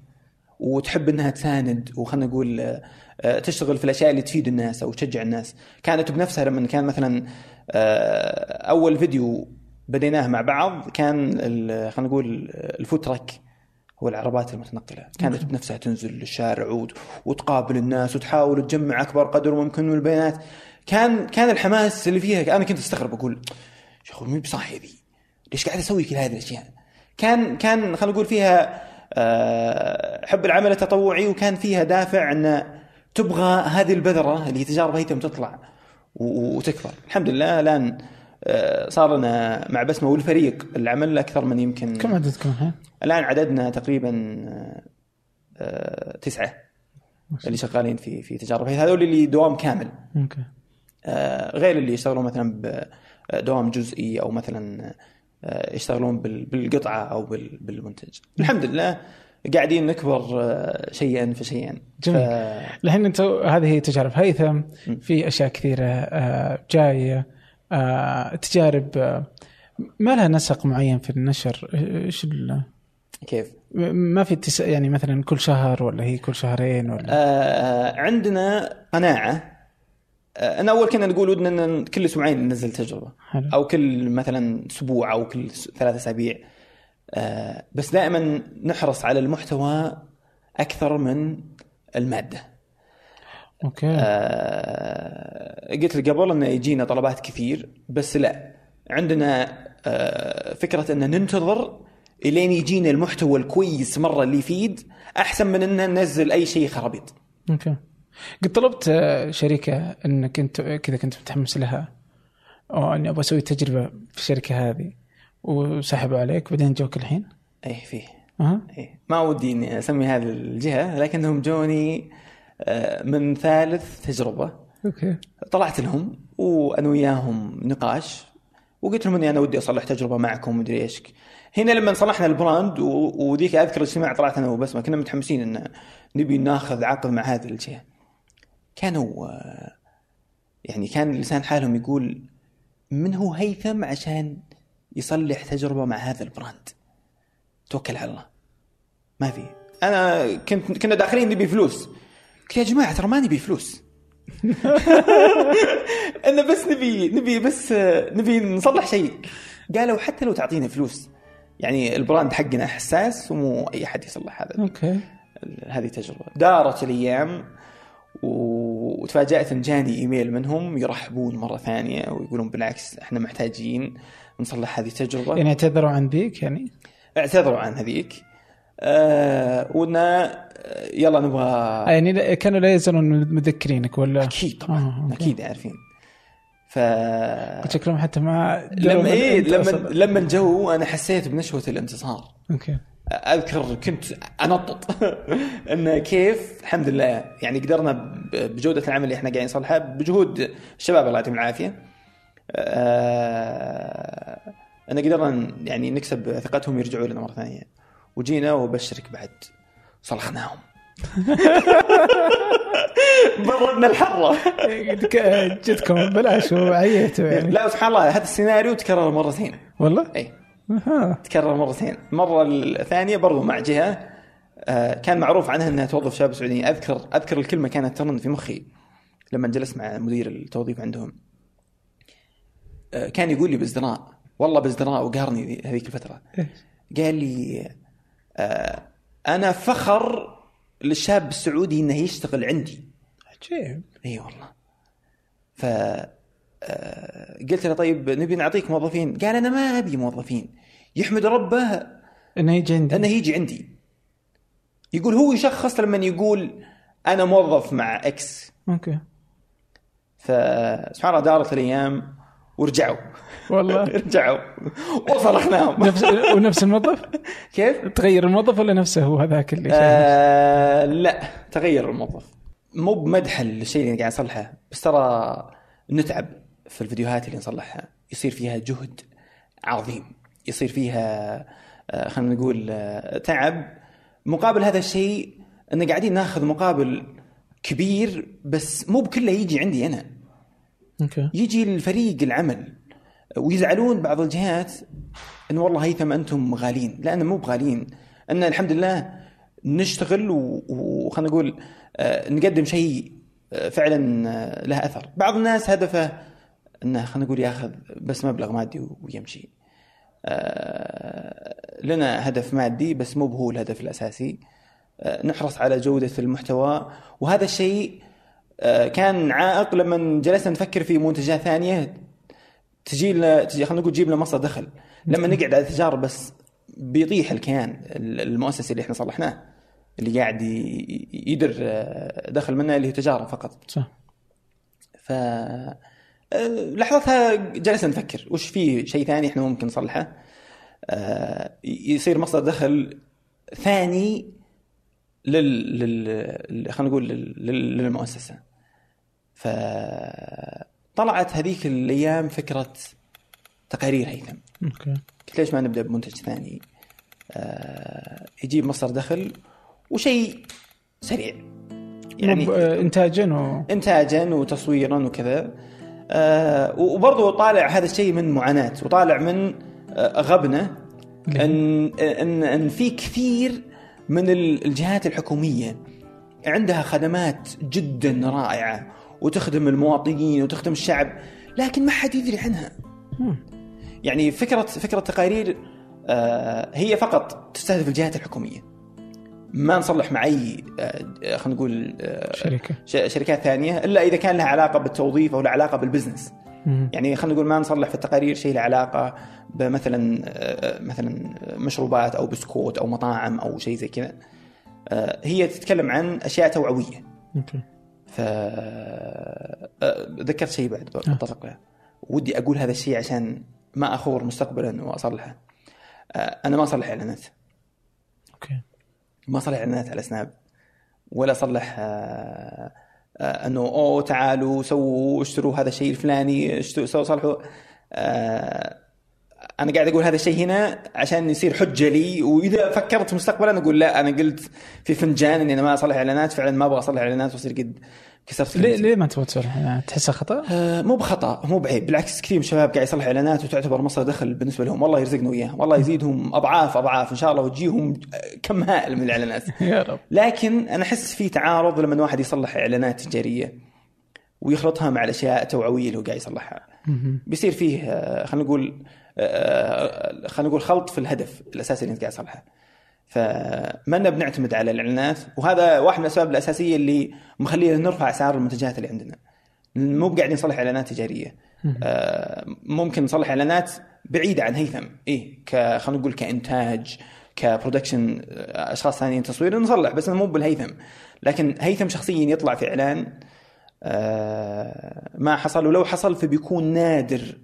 وتحب إنها تساند وخلنا نقول آه، آه، تشتغل في الأشياء اللي تفيد الناس أو تشجع الناس. كانت بنفسها لما كان مثلا آه، أول فيديو بديناه مع بعض كان خلينا نقول الفوت تراك هو العربات المتنقلة كانت بنفسها تنزل للشارع وت- وتقابل الناس وتحاول تجمع أكبر قدر ممكن من البيانات كان كان الحماس اللي فيها أنا كنت أستغرب أقول يا أخي مين بصاحي ذي؟ ليش قاعد أسوي كل هذه الأشياء؟ كان كان خلينا نقول فيها آه، حب العمل التطوعي وكان فيها دافع أن تبغى هذه البذرة اللي هي تجارب هيثم تطلع وتكبر الحمد لله الآن صار لنا مع بسمة والفريق. العمل أكثر من يمكن كم عددكم الحين؟ الآن عددنا تقريبا آه، آه، تسعه اللي شغالين في في تجارب هذول اللي دوام كامل. أوكي. آه، غير اللي يشتغلون مثلا بدوام جزئي أو مثلا آه، يشتغلون بال- بالقطعة أو بال- بالمنتج. الحمد لله قاعدين نكبر آه، شيئا فشيئا. جميل. ف- الحين انت هذه هي تجارب هيثم. في أشياء كثيرة آه، جاية. آه، تجارب آه، ما لها نسق معين في النشر؟ إيش ال- كيف؟ ما في تس... يعني مثلا كل شهر ولا هي كل شهرين ولا؟ آه، عندنا قناعة. آه، أنا أول كنا نقول ودنا إن كل أسبوعين ننزل تجربة. حلو. أو كل مثلا أسبوع أو كل ثلاث أسابيع. آه، بس دائما نحرص على المحتوى أكثر من المادة. okay. آه، قلت لك قبل انه يجينا طلبات كثير بس لا. عندنا آه، فكرة إن ننتظر إلين يجينا المحتوى الكويس مرة اللي يفيد أحسن من إن ننزل أي شيء خرابيط. okay. قد طلبت آه، شركة إنك أنت كذا كنت متحمس لها أو إني أبغى أسوي تجربة في الشركة هذه وسحبوا عليك بعدين جوك الحين؟ إيه فيه. أها. إيه. ما ودي إني أسمي هذه الجهة لكنهم جوني من ثالث تجربة. okay. طلعت لهم وأنا وياهم نقاش وقلت لهم إني أنا ودي أصلح تجربة معكم مدري إيش. هنا لما صلحنا ال brand وذيك أذكر الاجتماع طلعت أنا وبسمة كنا متحمسين إن نبي ناخذ عقد مع هذه الجهه كانوا آه، يعني كان لسان حالهم يقول من هو هيثم عشان يصلح تجربة مع هذا ال brand؟ توكل على الله. ما في. أنا كنت كنا داخلين نبي فلوس. قلت يا جماعة ترى ما نبي فلوس أنا بس نبي نبي بس نبي نصلح شيء. قالوا حتى لو تعطينا فلوس يعني ال brand حقنا حساس ومو أي أحد يصلح هذا. okay. هذه تجربة. دارت الأيام وتفاجأت إن جاني إيميل منهم يرحبون مرة ثانية ويقولون بالعكس إحنا محتاجين نصلح هذه التجربة. يعني اعتذروا عن ذيك يعني؟ اعتذروا عن هذيك. آه ونا آه، يلا نبغى يعني كانوا لا يزالون مذكرينك ولا؟ أكيد طبعا آه،. أكيد عارفين. ف شكلهم حتى ما لما إيه لما أصلاً. لما جو أنا حسيت بنشوة الانتصار. أوكي. أذكر كنت أنطط. انه كيف؟ الحمد لله. يعني قدرنا بجودة العمل اللي إحنا قاعدين نصلحها بجهود الشباب الله يعطيهم العافية. آه إن قدرنا يعني نكسب ثقتهم يرجعوا لنا مرة ثانية. وجينا وبشرك بعد. صلخناهم. بردنا الحرة. جتكم ببلاش وعيتوا يعني. لا سبحان الله هذا السيناريو تكرر مرتين. والله؟ إي. تكرر مرتين. المرة الثانية برضو مع جهة آه، كان معروف عنها إنها توظف شباب سعوديين. أذكر أذكر الكلمة كانت ترن في مخي لما جلست مع مدير التوظيف عندهم. آه، كان يقول لي بازدراء والله بازدراء وقهرني ذي- هذيك الفترة قال لي أنا فخر للشاب السعودي إنه يشتغل عندي. عجيب. إي والله. ف آه، قلت له طيب نبي نعطيك موظفين. قال أنا ما أبي موظفين. يحمد ربه إنه يجي عندي. إنه يجي عندي. يقول هو يشخص لما يقول أنا موظف مع X okay. فسبحان الله دارت الأيام. ورجعوا. والله. رجعوا وصلحناهم نفس ونفس الموظف؟ كيف؟ تغير الموظف ولا نفسه هو هذاك اللي آه لا تغير الموظف. مو بمدح الشيء اللي قاعد اصلحه بس ترى نتعب في الفيديوهات اللي نصلحها. يصير فيها جهد عظيم. يصير فيها آه، خلينا نقول آه، تعب. مقابل هذا الشيء إن قاعدين ناخذ مقابل كبير بس مو بكله يجي عندي أنا. أوكي. يجي الفريق العمل ويزعلون بعض الجهات إن والله هيثم أنتم غالين لا أنا مو بغاليين. ان الحمد لله نشتغل و- وخلينا نقول آه، نقدم شيء آه، فعلا آه، له أثر. بعض الناس هدفه إنه خلينا نقول ياخذ بس مبلغ مادي ويمشي. لنا هدف مادي بس مو هو الهدف الأساسي. نحرص على جودة المحتوى. وهذا الشيء كان عائق لما جلسنا نفكر في منتجات ثانية تجي لنا تجي خلينا نقول تجيب لنا مصدر دخل. لما نقعد على تجارب بس بيطيح الكيان المؤسسي اللي إحنا صلحناه اللي قاعد يدر آه، دخل منه اللي هي تجارب فقط. صح. ف آه، لحظتها جلسنا نفكر وش في شيء ثاني إحنا ممكن نصلحه؟ آه، يصير مصدر دخل ثاني لل, لل... خلينا نقول لل... لل- للمؤسسة. فطلعت هذيك الأيام فكرة تقارير هيثم. أوكي. قلت ليش ما نبدأ بمنتج ثاني؟ آه، يجيب مصدر دخل وشيء سريع. يعني يعني انتاجا و... انتاجا وتصويرا وكذا. آه وبرضه طالع هذا الشيء من معاناة وطالع من آه غبنة إن إن إن في كثير من ال- الجهات الحكومية عندها خدمات جدا رائعة وتخدم المواطنين وتخدم الشعب لكن ما حد يدري عنها. يعني فكرة فكرة تقارير آه، هي فقط تستهدف الجهات الحكومية. ما نصلح مع أي آه، خلينا نقول آه، شركة. شركات ثانية إلا إذا كان لها علاقة بالتوظيف أو لها علاقة بالبزنس. يعني خلينا نقول ما نصلح في التقارير شيء له علاقة بمثلا آه، مثلا مشروبات أو بسكوت أو مطاعم أو شيء زي كذا. آه، هي تتكلم عن أشياء توعوية. ف آه، ذكرت شيء بعد بتطرق له ودي أقول هذا الشيء عشان ما أخور مستقبلا وأصلحه. آه، أنا ما أصلح إعلانات. أوكي. ما أصلح إعلانات على سناب ولا أصلح آه، آه، إنه أوه تعالوا سووا اشتروا هذا الشيء الفلاني اشتروا صلحوا. آه، أنا قاعد أقول هذا الشيء هنا عشان يصير حجة لي وإذا فكرت مستقبلا أقول لا أنا قلت في فنجان إني أنا ما أصلح إعلانات فعلا ما أبغى أصلح إعلانات وأصير قد كسرت ليه. ليه ما تبغى تصلح يعني تحسها خطأ؟ آه، مو بخطأ مو بعيب بالعكس كثير من الشباب قاعد يصلح إعلانات وتعتبر مصدر دخل بالنسبة لهم والله يرزقنا وياه والله يزيدهم أضعاف أضعاف إن شاء الله وتجيهم كم هائل من الإعلانات يا رب لكن أنا أحس في تعارض لما واحد يصلح إعلانات تجارية ويخلطها مع الأشياء التوعويه اللي هو قاعد يصلحها. بيصير فيه آه، خلينا نقول آه، خلينا نقول خلط في الهدف الأساسي اللي انت قاعد تصلحه. فما بنعتمد على الإعلانات وهذا واحد من الأسباب الأساسية اللي مخلينا نرفع أسعار المنتجات اللي عندنا. مو قاعدين نصلح إعلانات تجارية. آه، ممكن نصلح إعلانات بعيدة عن هيثم. ك خلينا نقول كإنتاج كبرودكشن آه، أشخاص ثانيين تصوير نصلح بس مو بالهيثم. لكن هيثم شخصيا يطلع في إعلان آه، ما حصل ولو حصل فبيكون نادر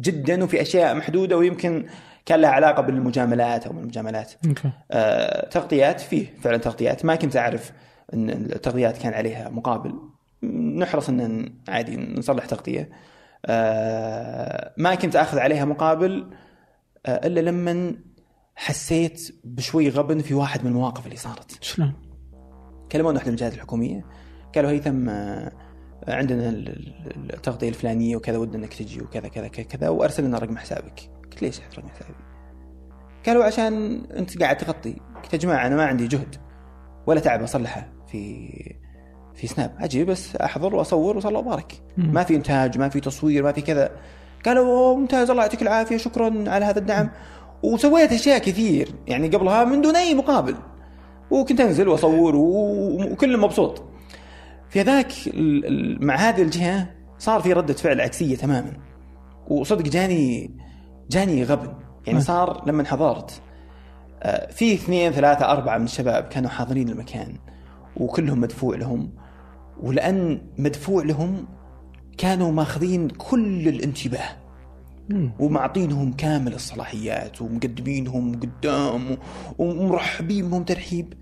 جدا وفي أشياء محدودة ويمكن كان لها علاقة بالمجاملات أو المجاملات أوكي. آه، تغطيات فيه فعلا تغطيات. ما كنت أعرف إن التغطيات كان عليها مقابل. نحرص إن عادي نصلح تغطية. آه، ما كنت أخذ عليها مقابل آه، إلا لما حسيت بشوي غبن في واحد من المواقف اللي صارت. شلون؟ كلمونا واحدة من الجهات الحكومية. قالوا هيثم آه، عندنا ال- ال- التغطية الفلانية وكذا ودنا إنك تجي وكذا كذا كذا, وأرسل لنا رقم حسابك. قلت ليش رقم حسابي؟ قالوا عشان أنت قاعد تغطي. قلت يا جماعة أنا ما عندي جهد ولا تعب أصلحه في في سناب. أجي بس أحضر وأصور وصلى وبارك. ما في إنتاج ما في تصوير ما في كذا. قالوا ممتاز الله يعطيك العافية شكرا على هذا الدعم. وسويت أشياء كثير. يعني قبلها من دون أي مقابل. وكنت أنزل وأصور وكل مبسوط. في ال- مع هذه الجهة صار في ردة فعل عكسية تماما. وصدق جاني جاني غبن. يعني صار لما حضرت آه، في اثنين ثلاثة أربعة من الشباب كانوا حاضرين المكان وكلهم مدفوع لهم. ولأن مدفوع لهم كانوا ماخذين كل الانتباه. ومعطينهم كامل الصلاحيات ومقدمينهم قدام ومرحبين بهم ترحيب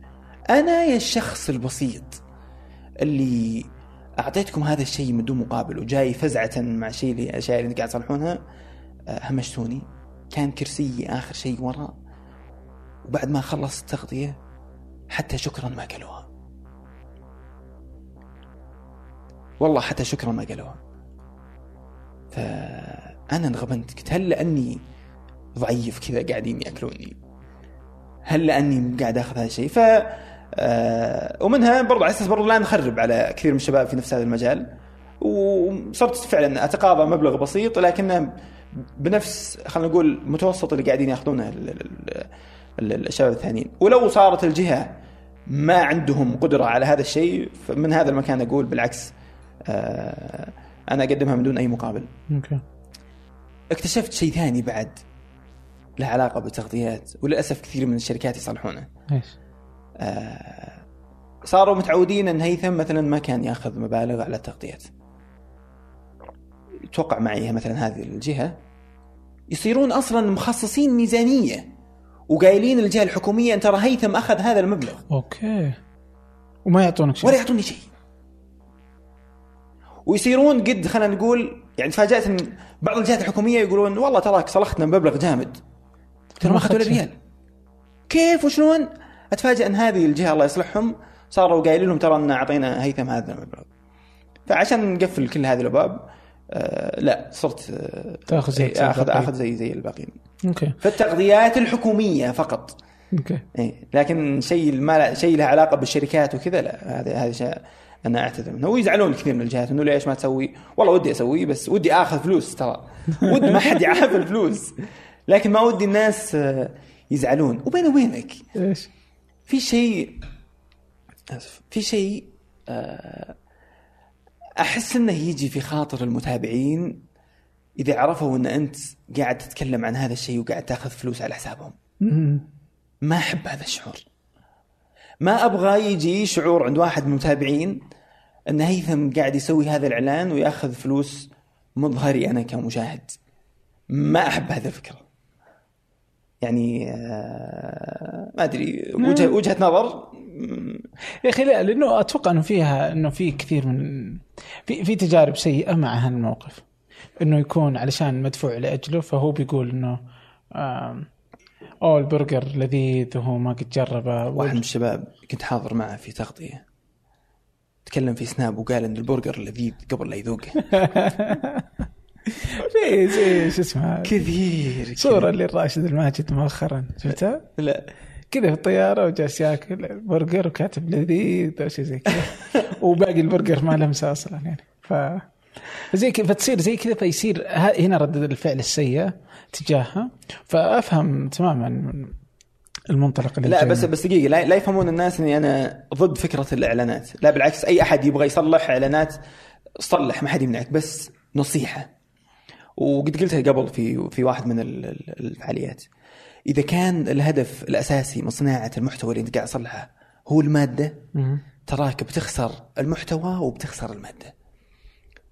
أنا يا الشخص البسيط اللي أعطيتكم هذا الشيء من دون مقابل وجاي فزعة مع شيء اللي الأشياء اللي قاعد تصلحونها آه، همشتوني. كان كرسيي آخر شيء ورا وبعد ما خلص التغطية حتى شكرا ما قالوها. والله حتى شكرا ما قالوها. فأنا انغبنت قلت هل لأني ضعيف كذا قاعدين يأكلوني؟ هل لأني قاعد آخذ هذا الشيء؟ ف ومنها برضو على أساس برضو لا نخرب على كثير من الشباب في نفس هذا المجال. وصرت فعلا أتقاضى مبلغ بسيط لكنه بنفس خلينا نقول متوسط اللي قاعدين يأخذونه ال- ال- ال- الشباب الثانيين. ولو صارت الجهة ما عندهم قدرة على هذا الشيء فمن هذا المكان أقول بالعكس آه، أنا أقدمها من دون أي مقابل. okay. اكتشفت شيء ثاني بعد له علاقة بالتغطيات وللأسف كثير من الشركات يصلحونه. إيش؟ صاروا متعودين إن هيثم مثلا ما كان يأخذ مبالغ على التغطيات. توقع معي مثلا هذه الجهة. يصيرون أصلا مخصصين ميزانية وقايلين للجهه الحكومية أن ترى هيثم أخذ هذا المبلغ. okay. وما يعطونك شيء. ولا يعطوني شيء. ويصيرون قد خلينا نقول يعني تفاجأت إن بعض الجهات الحكومية يقولون والله تراك صلحتنا مبلغ جامد. ترى ما أخذوا ولا. ريال كيف وشلون؟ اتفاجئ أن هذه الجهة الله يصلحهم صاروا قايلين لهم ترى أن أعطينا هيثم هذا المبلغ فعشان نقفل كل هذه الأبواب آه لا صرت آه تأخذ زي اخذ. أخذ زي زي الباقيين. okay. فالتغطيات الحكومية فقط. أوكي. إيه لكن شيء ما شيء له علاقة بالشركات وكذا لا هذا هذا شيء أنا أعتذر منه. ويزعلون كثير من الجهات إنه ليش ما تسوي؟ والله ودي أسوي بس ودي آخذ فلوس ترى. ودي ما حد يعرف الفلوس. لكن ما ودي الناس آه، يزعلون. وبيني وبينك إيش؟ في شيء اسف في شيء آه، أحس إنه يجي في خاطر المتابعين إذا عرفوا إن أنت قاعد تتكلم عن هذا الشيء وقاعد تاخذ فلوس على حسابهم. ما أحب هذا الشعور. ما أبغى يجي شعور عند واحد من المتابعين إن هيثم قاعد يسوي هذا الإعلان ويأخذ فلوس مظهري أنا كمشاهد. ما أحب هذه الفكرة. يعني آه، ما أدري وجهه وجهة نظر. يا أخي لا لأنه أتوقع إنه فيها إنه في كثير من في في تجارب سيئة مع هالموقف إنه يكون علشان مدفوع لأجله فهو بيقول إنه أوه البرجر لذيذ وهو ما قد جربه. واحد من الشباب كنت حاضر معه في تغطية. تكلم في Snap وقال إن البرجر لذيذ قبل لا يذوقه. في زي شو اسمه؟ كثير صورة للراشد الماجد مؤخرا شفتها؟ لا. كذا في الطيارة وجالس ياكل برجر وكاتب لذيذ أو شيء زي كذا. وباقي البرجر ما لمسه أصلا يعني. ف زي كذا فتصير زي كذا فيصير هنا ردة الفعل السيئة تجاهها. فأفهم تماما المنطلق اللي لا جاي بس. بس دقيقة لا, لا يفهمون الناس إني أنا ضد فكرة الإعلانات. لا بالعكس أي أحد يبغى يصلح إعلانات صلح ما حد يمنعك بس نصيحة. وقد قلتها قبل في في واحد من ال- ال- الفعاليات. إذا كان الهدف الأساسي من صناعة المحتوى اللي أنت قاعد تصلحه هو المادة. تراك بتخسر المحتوى وبتخسر المادة.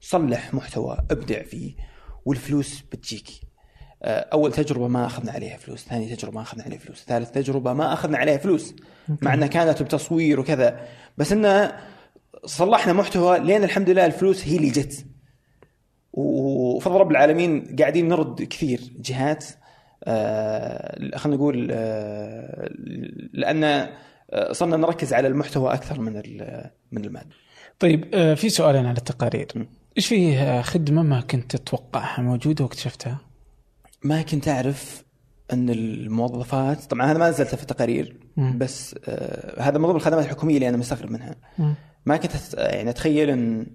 صلح محتوى ابدع فيه والفلوس بتجيك. آه، أول تجربة ما أخذنا عليها فلوس ثاني تجربة ما أخذنا عليها فلوس ثالث تجربة ما أخذنا عليها فلوس مع إنها كانت بتصوير وكذا. بس إنه صلحنا محتوى لين الحمد لله الفلوس هي اللي جت. وفضل رب العالمين قاعدين نرد كثير جهات آه، خلينا نقول آه، لأن آه، صرنا نركز على المحتوى أكثر من من المادة طيب آه، في سؤالين على التقارير. إيش في آه، خدمة ما كنت تتوقعها موجودة واكتشفتها؟ ما كنت أعرف أن الموظفات طبعا هذا ما نزلته في التقارير. بس آه هذا من ضمن الخدمات الحكومية اللي أنا مستغرب منها. ما كنت يعني أتخيل أن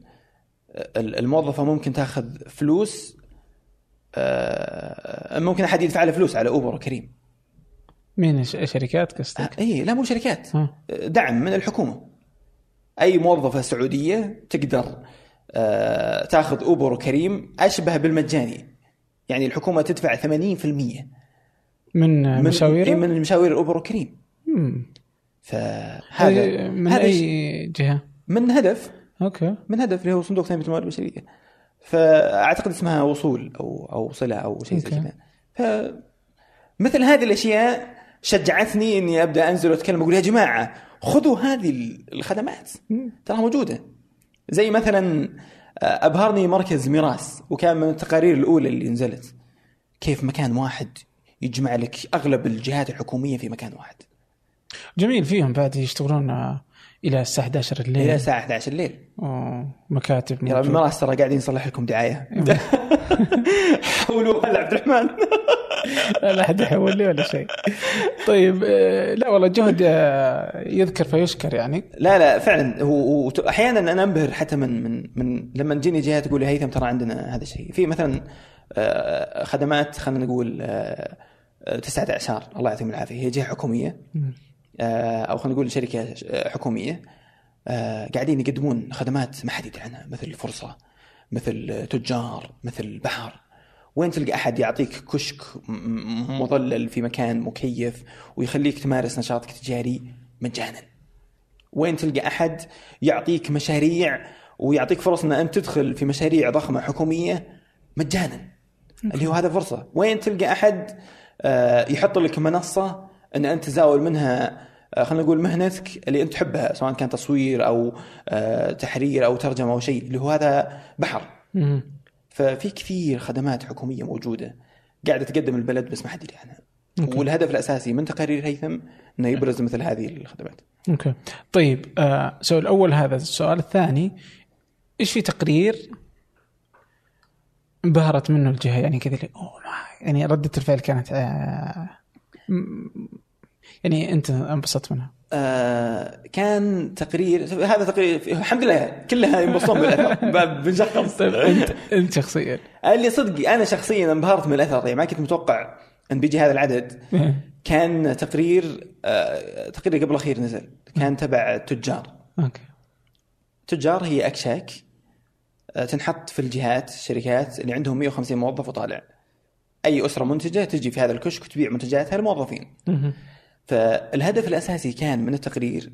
الموظفة ممكن تاخذ فلوس آه ممكن أحد يدفع له فلوس على أوبر وكريم مين شركات قصدك؟ اي لا مو شركات ها. دعم من الحكومة أي موظفة سعودية تقدر آه، تاخذ أوبر وكريم أشبه بالمجاني يعني الحكومة تدفع 80% من من مشاوير إيه، من مشاوير اوبر وكريم. فهذا إيه، من هذا أي جهة؟ من هدف أوكي. من هدف اللي هو صندوق تنميه الموارد البشرية. فأعتقد اسمها وصول أو أو صلة أو شيء زي. كذا. ف مثل هذه الأشياء شجعتني إني أبدأ أنزل وأتكلم أقول يا جماعة خذوا هذه الخدمات. تراها موجودة. زي مثلا آه، أبهرني مركز ميراث وكان من التقارير الأولى اللي نزلت. كيف مكان واحد يجمع لك أغلب الجهات الحكومية في مكان واحد. جميل فيهم بعد يشتغلون آه، إلى الساعة 11 الليل. إلى الساعة 11 الليل. أوه، مكاتب يا موجودة. ميراث ترى قاعدين نصلح لكم دعاية. حولوا هلا عبد الرحمن؟ لا أحد يحول لي ولا شيء. طيب آه، لا والله جهد آه، يذكر فيشكر يعني. لا لا فعلا هو أحيانا أنا أنبهر حتى من من من لما تجيني جهة تقول لي هيثم ترى عندنا هذا الشيء. في مثلا آه، خدمات خلينا نقول تسعة اعشار الله يعطيهم العافية هي جهة حكومية. أو خلينا نقول شركة آه، حكومية آه، قاعدين يقدمون خدمات ما حد يدري عنها مثل فرصة مثل تجار مثل بحر. وين تلقى أحد يعطيك كشك مظلل في مكان مكيف ويخليك تمارس نشاطك التجاري مجانا؟ وين تلقى أحد يعطيك مشاريع ويعطيك فرص إن أنت تدخل في مشاريع ضخمة حكومية مجانا؟ اللي هو هذا فرصة. وين تلقى أحد آه، يحط لك منصة أن أنت تزاول منها آه، خلينا نقول مهنتك اللي أنت تحبها سواء كان تصوير أو آه، تحرير أو ترجمة أو شيء اللي هو هذا بحر. مم. ففي كثير خدمات حكومية موجودة قاعدة تقدم البلد بس ما حد يدري عنها. okay. والهدف الأساسي من تقارير هيثم إنه يبرز مثل هذه الخدمات. okay. طيب آه سؤال الأول هذا السؤال الثاني إيش في تقرير انبهرت منه الجهة؟ يعني كذا يعني ردة الفعل كانت آه يعني أنت انبسطت منها. آه كان تقرير هذا تقرير الحمد لله كلها ينبسطون بالأثر. بنشخص طيب انت أنت شخصيا. اللي صدق أنا شخصيا انبهرت من الأثر. يعني ما كنت متوقع أن بيجي هذا العدد. كان تقرير آه تقرير قبل الأخير نزل. كان تبع تجار. okay. تجار هي أكشاك آه، تنحط في الجهات الشركات اللي عندهم 150 موظف وطالع. أي أسرة منتجة تجي في هذا الكشك وتبيع منتجاتها للموظفين. فالهدف الأساسي كان من التقرير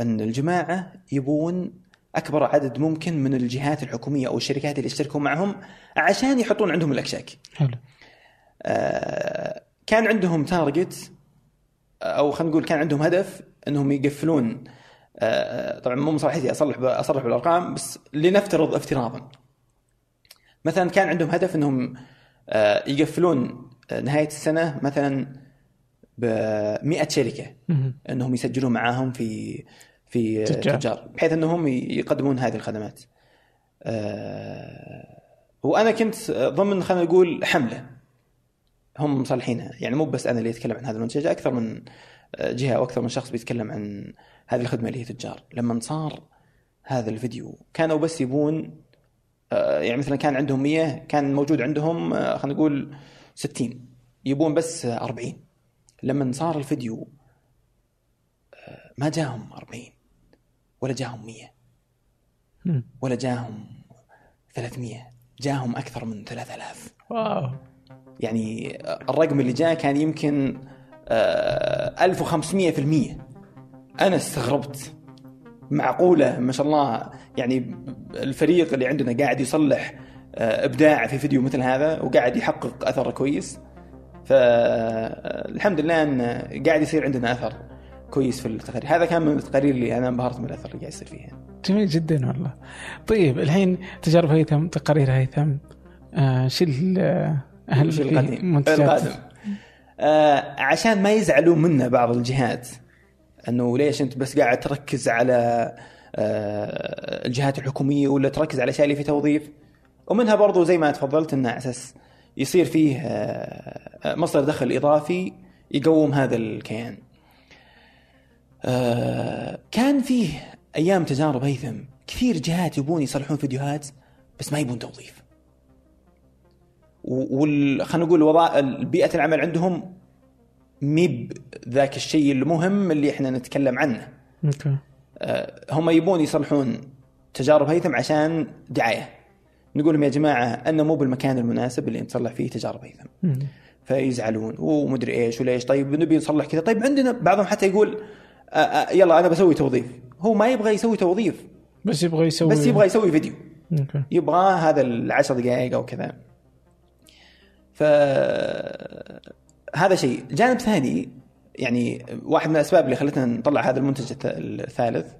أن الجماعة يبون أكبر عدد ممكن من الجهات الحكومية أو الشركات اللي يشتركوا معهم عشان يحطون عندهم الأكشاك. حلو آه، كان عندهم target أو خلينا نقول كان عندهم هدف إنهم يقفلون آه، طبعا مو مصلحتي أصلح ب- أصرح بالأرقام بس لنفترض افتراضا مثلا كان عندهم هدف إنهم آه، يقفلون آه، نهاية السنة مثلا ب 100 شركه. إنهم يسجلون معاهم في في تجار. تجار, بحيث إنهم يقدمون هذه الخدمات. آه، وأنا كنت ضمن خلينا نقول حملة هم مصلحينها يعني مو بس أنا اللي أتكلم عن هذا المنتج أكثر من جهة أو أكثر من شخص بيتكلم عن هذه الخدمة اللي هي تجار لما صار هذا الفيديو كانوا بس يبون آه، يعني مثلا كان عندهم 100 كان موجود عندهم آه، خلينا نقول 60 يبون بس آه، 40 لما صار الفيديو آه، ما جاهم 40 ولا جاهم 100 مم. ولا جاهم 300 جاهم أكثر من 3000 واو. يعني الرقم اللي جاء كان يمكن آه، 1500% أنا استغربت. معقولة ما شاء الله. يعني الفريق اللي عندنا قاعد يصلح آه، إبداع في فيديو مثل هذا وقاعد يحقق اثر كويس. فالحمد لله أن قاعد يصير عندنا أثر كويس في التقارير هذا كان من التقارير اللي أنا انبهرت من الأثر اللي قاعد يصير فيها. جميل جدا والله. طيب الحين تجارب هيثم تقارير هيثم آه شل آه، هل وش في القديم. القادم. آه عشان ما يزعلون منا بعض الجهات إنه ليش أنت بس قاعد تركز على آه الجهات الحكومية ولا تركز على الاشياء اللي في توظيف؟ ومنها برضو زي ما تفضلت إنه على أساس يصير فيه آه، مصدر دخل إضافي يقوم هذا الكيان. آه، كان فيه أيام تجارب هيثم كثير جهات يبون يصلحون فيديوهات بس ما يبون توظيف. وال خلينا نقول وضع بيئة العمل عندهم ميب ذاك الشيء المهم اللي إحنا نتكلم عنه. okay. آه، هم يبون يصلحون تجارب هيثم عشان دعاية. نقول لهم يا جماعة أنه مو بالمكان المناسب اللي نصلح فيه تجارب هيثم. فيزعلون ومدري إيش وليش. طيب نبي نصلح كذا. طيب عندنا بعضهم حتى يقول آه، آه، يلا أنا بسوي توظيف. هو ما يبغى يسوي توظيف. بس يبغى يسوي بس يبغى يسوي فيديو. أوكي. يبغى هذا العشر دقائق أو كذا. ف هذا شيء. جانب ثاني يعني واحد من الأسباب اللي خلتنا نطلع هذا المنتج الث- الثالث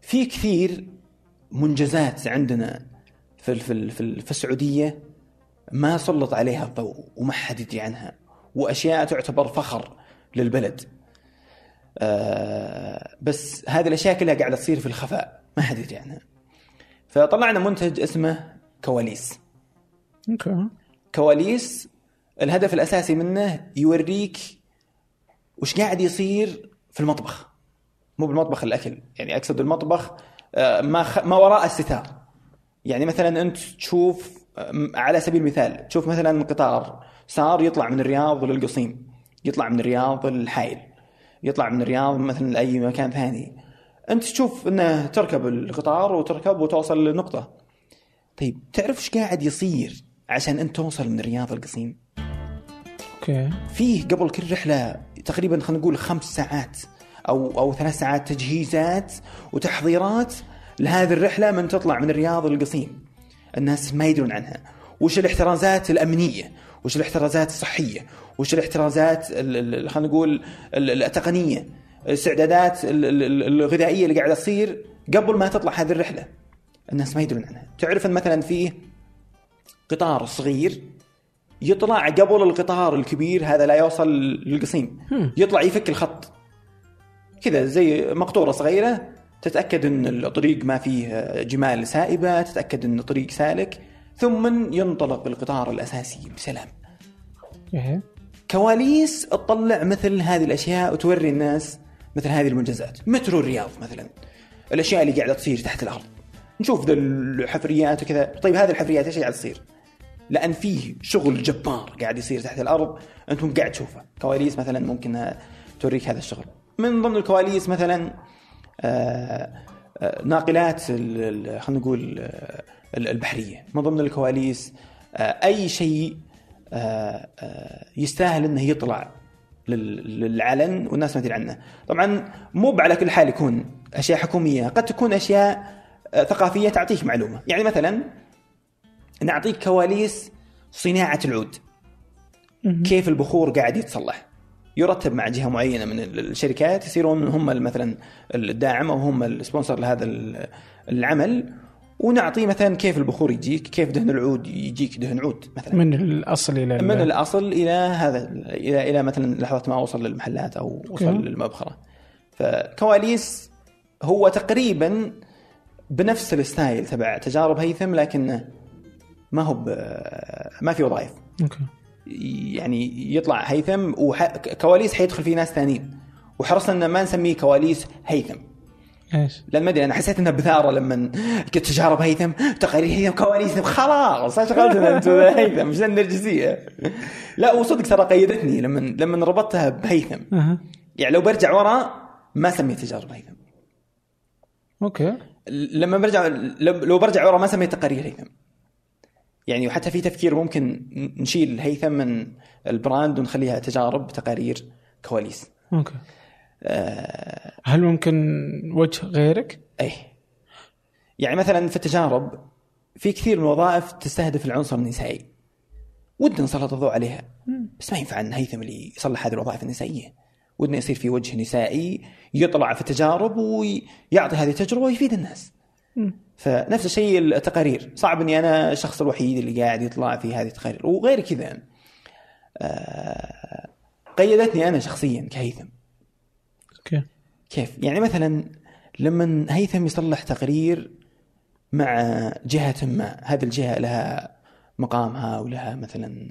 في كثير منجزات عندنا في في في في السعودية ما سلط عليها الضوء وما حد يدري عنها وأشياء تعتبر فخر للبلد. آه، بس هذه الأشياء كلها قاعدة تصير في الخفاء ما حد يدري عنها. فطلعنا منتج اسمه كواليس. أوكي. كواليس الهدف الأساسي منه يوريك وش قاعد يصير في المطبخ. مو بالمطبخ الأكل يعني أقصد المطبخ ما خ... ما وراء الستار. يعني مثلا أنت تشوف آه، على سبيل المثال تشوف مثلا قطار صار يطلع من الرياض للقصيم يطلع من الرياض للحائل يطلع من الرياض مثلا لأي مكان ثاني. أنت تشوف إنه تركب القطار وتركب وتوصل لنقطة. طيب تعرف إيش قاعد يصير عشان أنت توصل من الرياض للقصيم؟ okay. فيه قبل كل رحلة تقريبا خلينا نقول خمس ساعات أو أو ثلاث ساعات تجهيزات وتحضيرات لهذه الرحلة من تطلع من الرياض للقصيم. الناس ما يدرون عنها. وش الاحترازات الأمنية؟ وش الاحترازات الصحية؟ وش الاحترازات ال- ال- خلينا نقول ال- التقنية؟ الاستعدادات ال- ال- الغذائية اللي قاعدة تصير قبل ما تطلع هذه الرحلة. الناس ما يدرون عنها. تعرف إن مثلا فيه قطار صغير يطلع قبل القطار الكبير هذا لا يوصل للقصيم. يطلع يفك الخط. كذا زي مقطوره صغيره تتاكد ان الطريق ما فيه جمال سائبه تتاكد ان الطريق سالك ثم ينطلق القطار الأساسي بسلام. okay كواليس تطلع مثل هذه الأشياء وتوري الناس مثل هذه المنجزات. مترو الرياض مثلا. الأشياء اللي قاعدة تصير تحت الأرض. نشوف ذا الحفريات وكذا. طيب هذه الحفريات إيش قاعد تصير؟ لأن فيه شغل جبار قاعد يصير تحت الأرض. انت مو قاعد تشوفه. كواليس مثلا ممكن توريك هذا الشغل. من ضمن الكواليس مثلا آه، آه، ناقلات خلينا نقول آه، ال- البحرية. من ضمن الكواليس أي شيء يستاهل إنه يطلع لل- للعلن والناس ما تدري عنه. طبعا مو على كل حال يكون أشياء حكومية قد تكون أشياء ثقافية تعطيك معلومة. يعني مثلا نعطيك كواليس صناعة العود. كيف البخور قاعد يتصلح؟ يرتب مع جهة معينة من ال- الشركات يصيرون هم مثلا الداعم أو هم السبونسر لهذا ال- العمل. ونعطيه مثلا كيف البخور يجيك كيف دهن العود يجيك دهن عود مثلا. من الأصل إلى ال- من الأصل إلى هذا إلى إلى مثلا لحظة ما وصل للمحلات أو وصل. للمبخرة. فكواليس هو تقريبا بنفس ال style تبع تجارب هيثم لكن ما هو ما في وظائف. okay. يعني يطلع هيثم وكواليس حيدخل فيه ناس ثانيين وحرصنا إن ما نسميه كواليس هيثم. إيش؟ لأن ما أدري أنا حسيت انها بثاره لما قلت تجارب هيثم تقارير هيثم كواليس خلاص إيش شغلتنا أنتم هيثم؟ مش النرجسيه لا وصدق ترى قيدتني لما لما ربطتها بهيثم. يعني لو برجع ورا ما سميت تجارب هيثم. okay. لما برجع لو لو برجع ورا ما سميت تقارير هيثم. يعني وحتى في تفكير ممكن نشيل هيثم من ال brand ونخليها تجارب تقارير كواليس. okay. آه. هل ممكن وجه غيرك؟ اي يعني مثلا في التجارب في كثير من الوظائف تستهدف العنصر النسائي. ودنا نسلط الضوء عليها. بس ما ينفع إن هيثم اللي يصلح هذه الوظائف النسائية. ودنا يصير في وجه نسائي يطلع في التجارب ويعطي هذه التجربة ويفيد الناس. فنفس الشيء التقارير. صعب إني أنا الشخص الوحيد اللي قاعد يطلع في هذه التقارير. وغير كذا آه، قيدتني أنا شخصيا كهيثم. أوكي. كيف؟ يعني مثلا لما هيثم يصلح تقرير مع جهة ما هذه الجهة لها مقامها ولها مثلا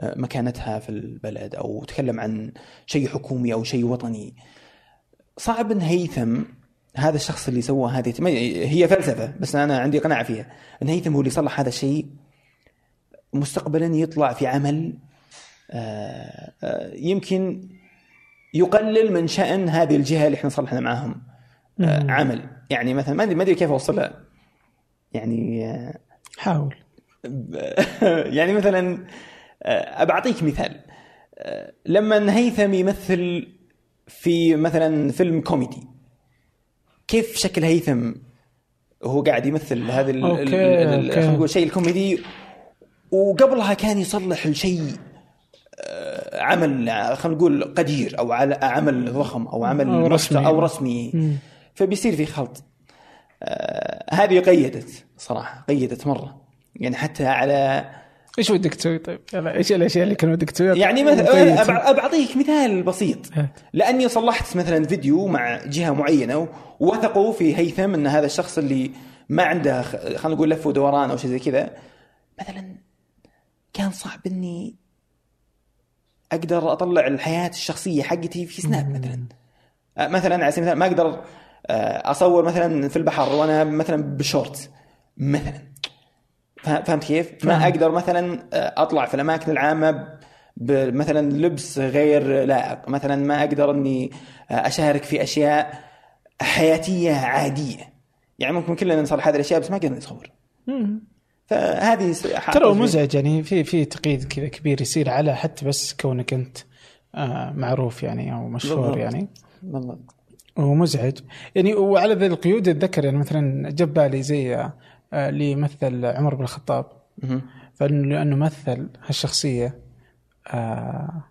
آه، مكانتها في البلد أو تكلم عن شيء حكومي أو شيء وطني. صعب إن هيثم هذا الشخص اللي سوى هذه هي فلسفة بس أنا عندي قناعة فيها. إن هيثم هو اللي صلح هذا الشيء مستقبلا يطلع في عمل آه، آه، يمكن يقلل من شأن هذه الجهة اللي إحنا صلحنا معاهم آه، عمل. يعني مثلا ما ادري ما أدري كيف اوصلها يعني حاول. يعني مثلا بعطيك مثال. لما هيثم يمثل في مثلا فيلم كوميدي كيف شكل هيثم وهو قاعد يمثل هذا. خلينا نقول شيء الكوميدي وقبلها كان يصلح الشيء آه، عمل خلينا نقول قدير أو على عمل ضخم أو عمل أو محت- رسمي. أو رسمي. فبيصير في خلط آه، هذه قيدت صراحة قيدت مرة يعني حتى على إيش ودك تسوي طيب؟ إيش الأشياء اللي كان ودك تسويها؟ يعني طيب. مثلا أبع- بعطيك مثال بسيط. لأني صلحت مثلا فيديو مع جهة معينة ووثقوا في هيثم إن هذا الشخص اللي ما عنده خلينا نقول لف ودوران أو شيء زي كذا مثلا كان صعب إني أقدر أطلع الحياة الشخصية حقتي في سناب مثلا آه، مثلا على سبيل المثال ما أقدر آه، أصور مثلا في البحر وأنا مثلا بشورت مثلا فهمت كيف؟ ما فاهم. أقدر مثلا آه، أطلع في الأماكن العامة بمثلا لبس غير لائق، مثلا ما أقدر إني آه، أشارك في أشياء حياتية عادية. يعني ممكن كلنا نصلح هذه الأشياء بس ما قدرنا نصور. فهذه ترى مزعج يعني في في تقييد كذا كبير يصير على حتى بس كونك أنت آه معروف يعني أو مشهور بالضبط. يعني بالضبط. هو مزعج يعني وعلى ذي القيود أتذكر يعني مثلا جاب بالي زي اللي يمثل عمر بن الخطاب مهم. فانه لأنه مثل هالشخصية آه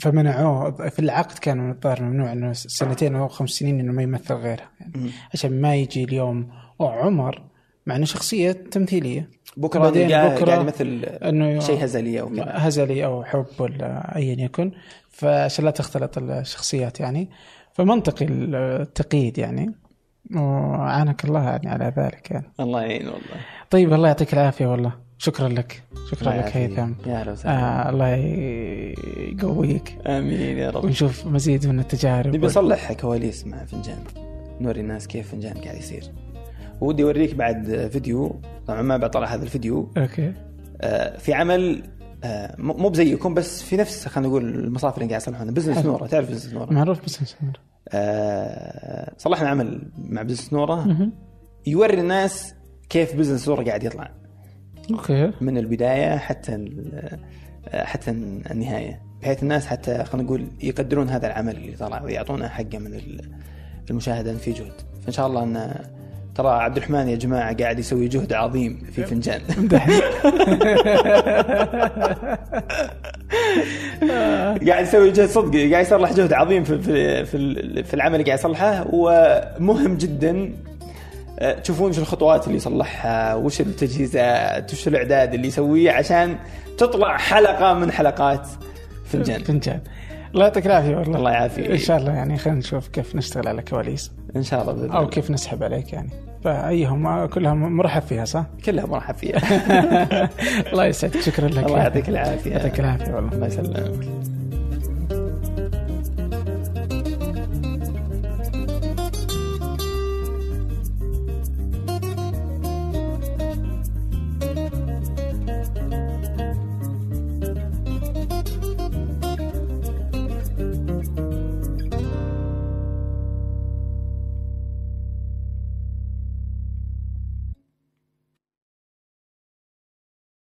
فمنعوه في العقد كان من الظاهر ممنوع إنه سنتين أو خمس سنين إنه ما يمثل غيرها يعني. عشان ما يجي اليوم وعمر مع إنه شخصية تمثيلية بكرة بعدين بكرة قاعد يمثل إنه شيء هزلي أو كذا. هزلي أو حب ولا ايا يكن فعشان لا تختلط الشخصيات يعني فمنطقي التقييد يعني وعانك الله يعني على ذلك يعني. الله يعين والله. طيب الله يعطيك العافية والله. شكرا لك. شكرا لك. هيثم. يا أهلا وسهلا. آه الله يقويك. آمين يا رب. ونشوف مزيد من التجارب. نبي نصلح كواليس مع فنجان. نوري الناس كيف فنجان قاعد يصير. ودي أوريك بعد فيديو. طبعا ما بطلع هذا الفيديو. أوكي. آه، في عمل مو مو بزيكم بس في نفس خلينا نقول المصافي اللي قاعد يصلحونها. بزنس. نوره تعرف بزنس نوره معروف بس نسمر. آه، صلحنا عمل مع بزنس نوره. يوري الناس كيف بزنس نوره قاعد يطلع. أوكي. من البداية حتى آه، حتى النهاية. بحيث الناس حتى خلينا نقول يقدرون هذا العمل اللي طلع ويعطونا حقه من ال- المشاهدة في جهد فإن شاء الله إن ترى عبد الرحمن يا جماعة قاعد يسوي جهد عظيم في فنجان. قاعد يسوي جهد صدق قاعد يصلح جهد عظيم في في في, ال- في العمل اللي قاعد يصلحه ومهم جدا آه، تشوفون شو الخطوات اللي يصلحها وش التجهيزات وش الإعداد اللي يسويه عشان تطلع حلقة من حلقات فنجان. فنجان. الله يعطيك العافية والله. الله يعافيك. إن شاء الله يعني خلينا نشوف كيف نشتغل على كواليس. إن شاء الله بإذن أو كيف نسحب عليك يعني. فايهم كلها مرحب فيها صح؟ كلها مرحب فيها. الله يسعدك شكرا لك. الله يعطيك العافية. يعطيك العافية والله. الله يسلمك.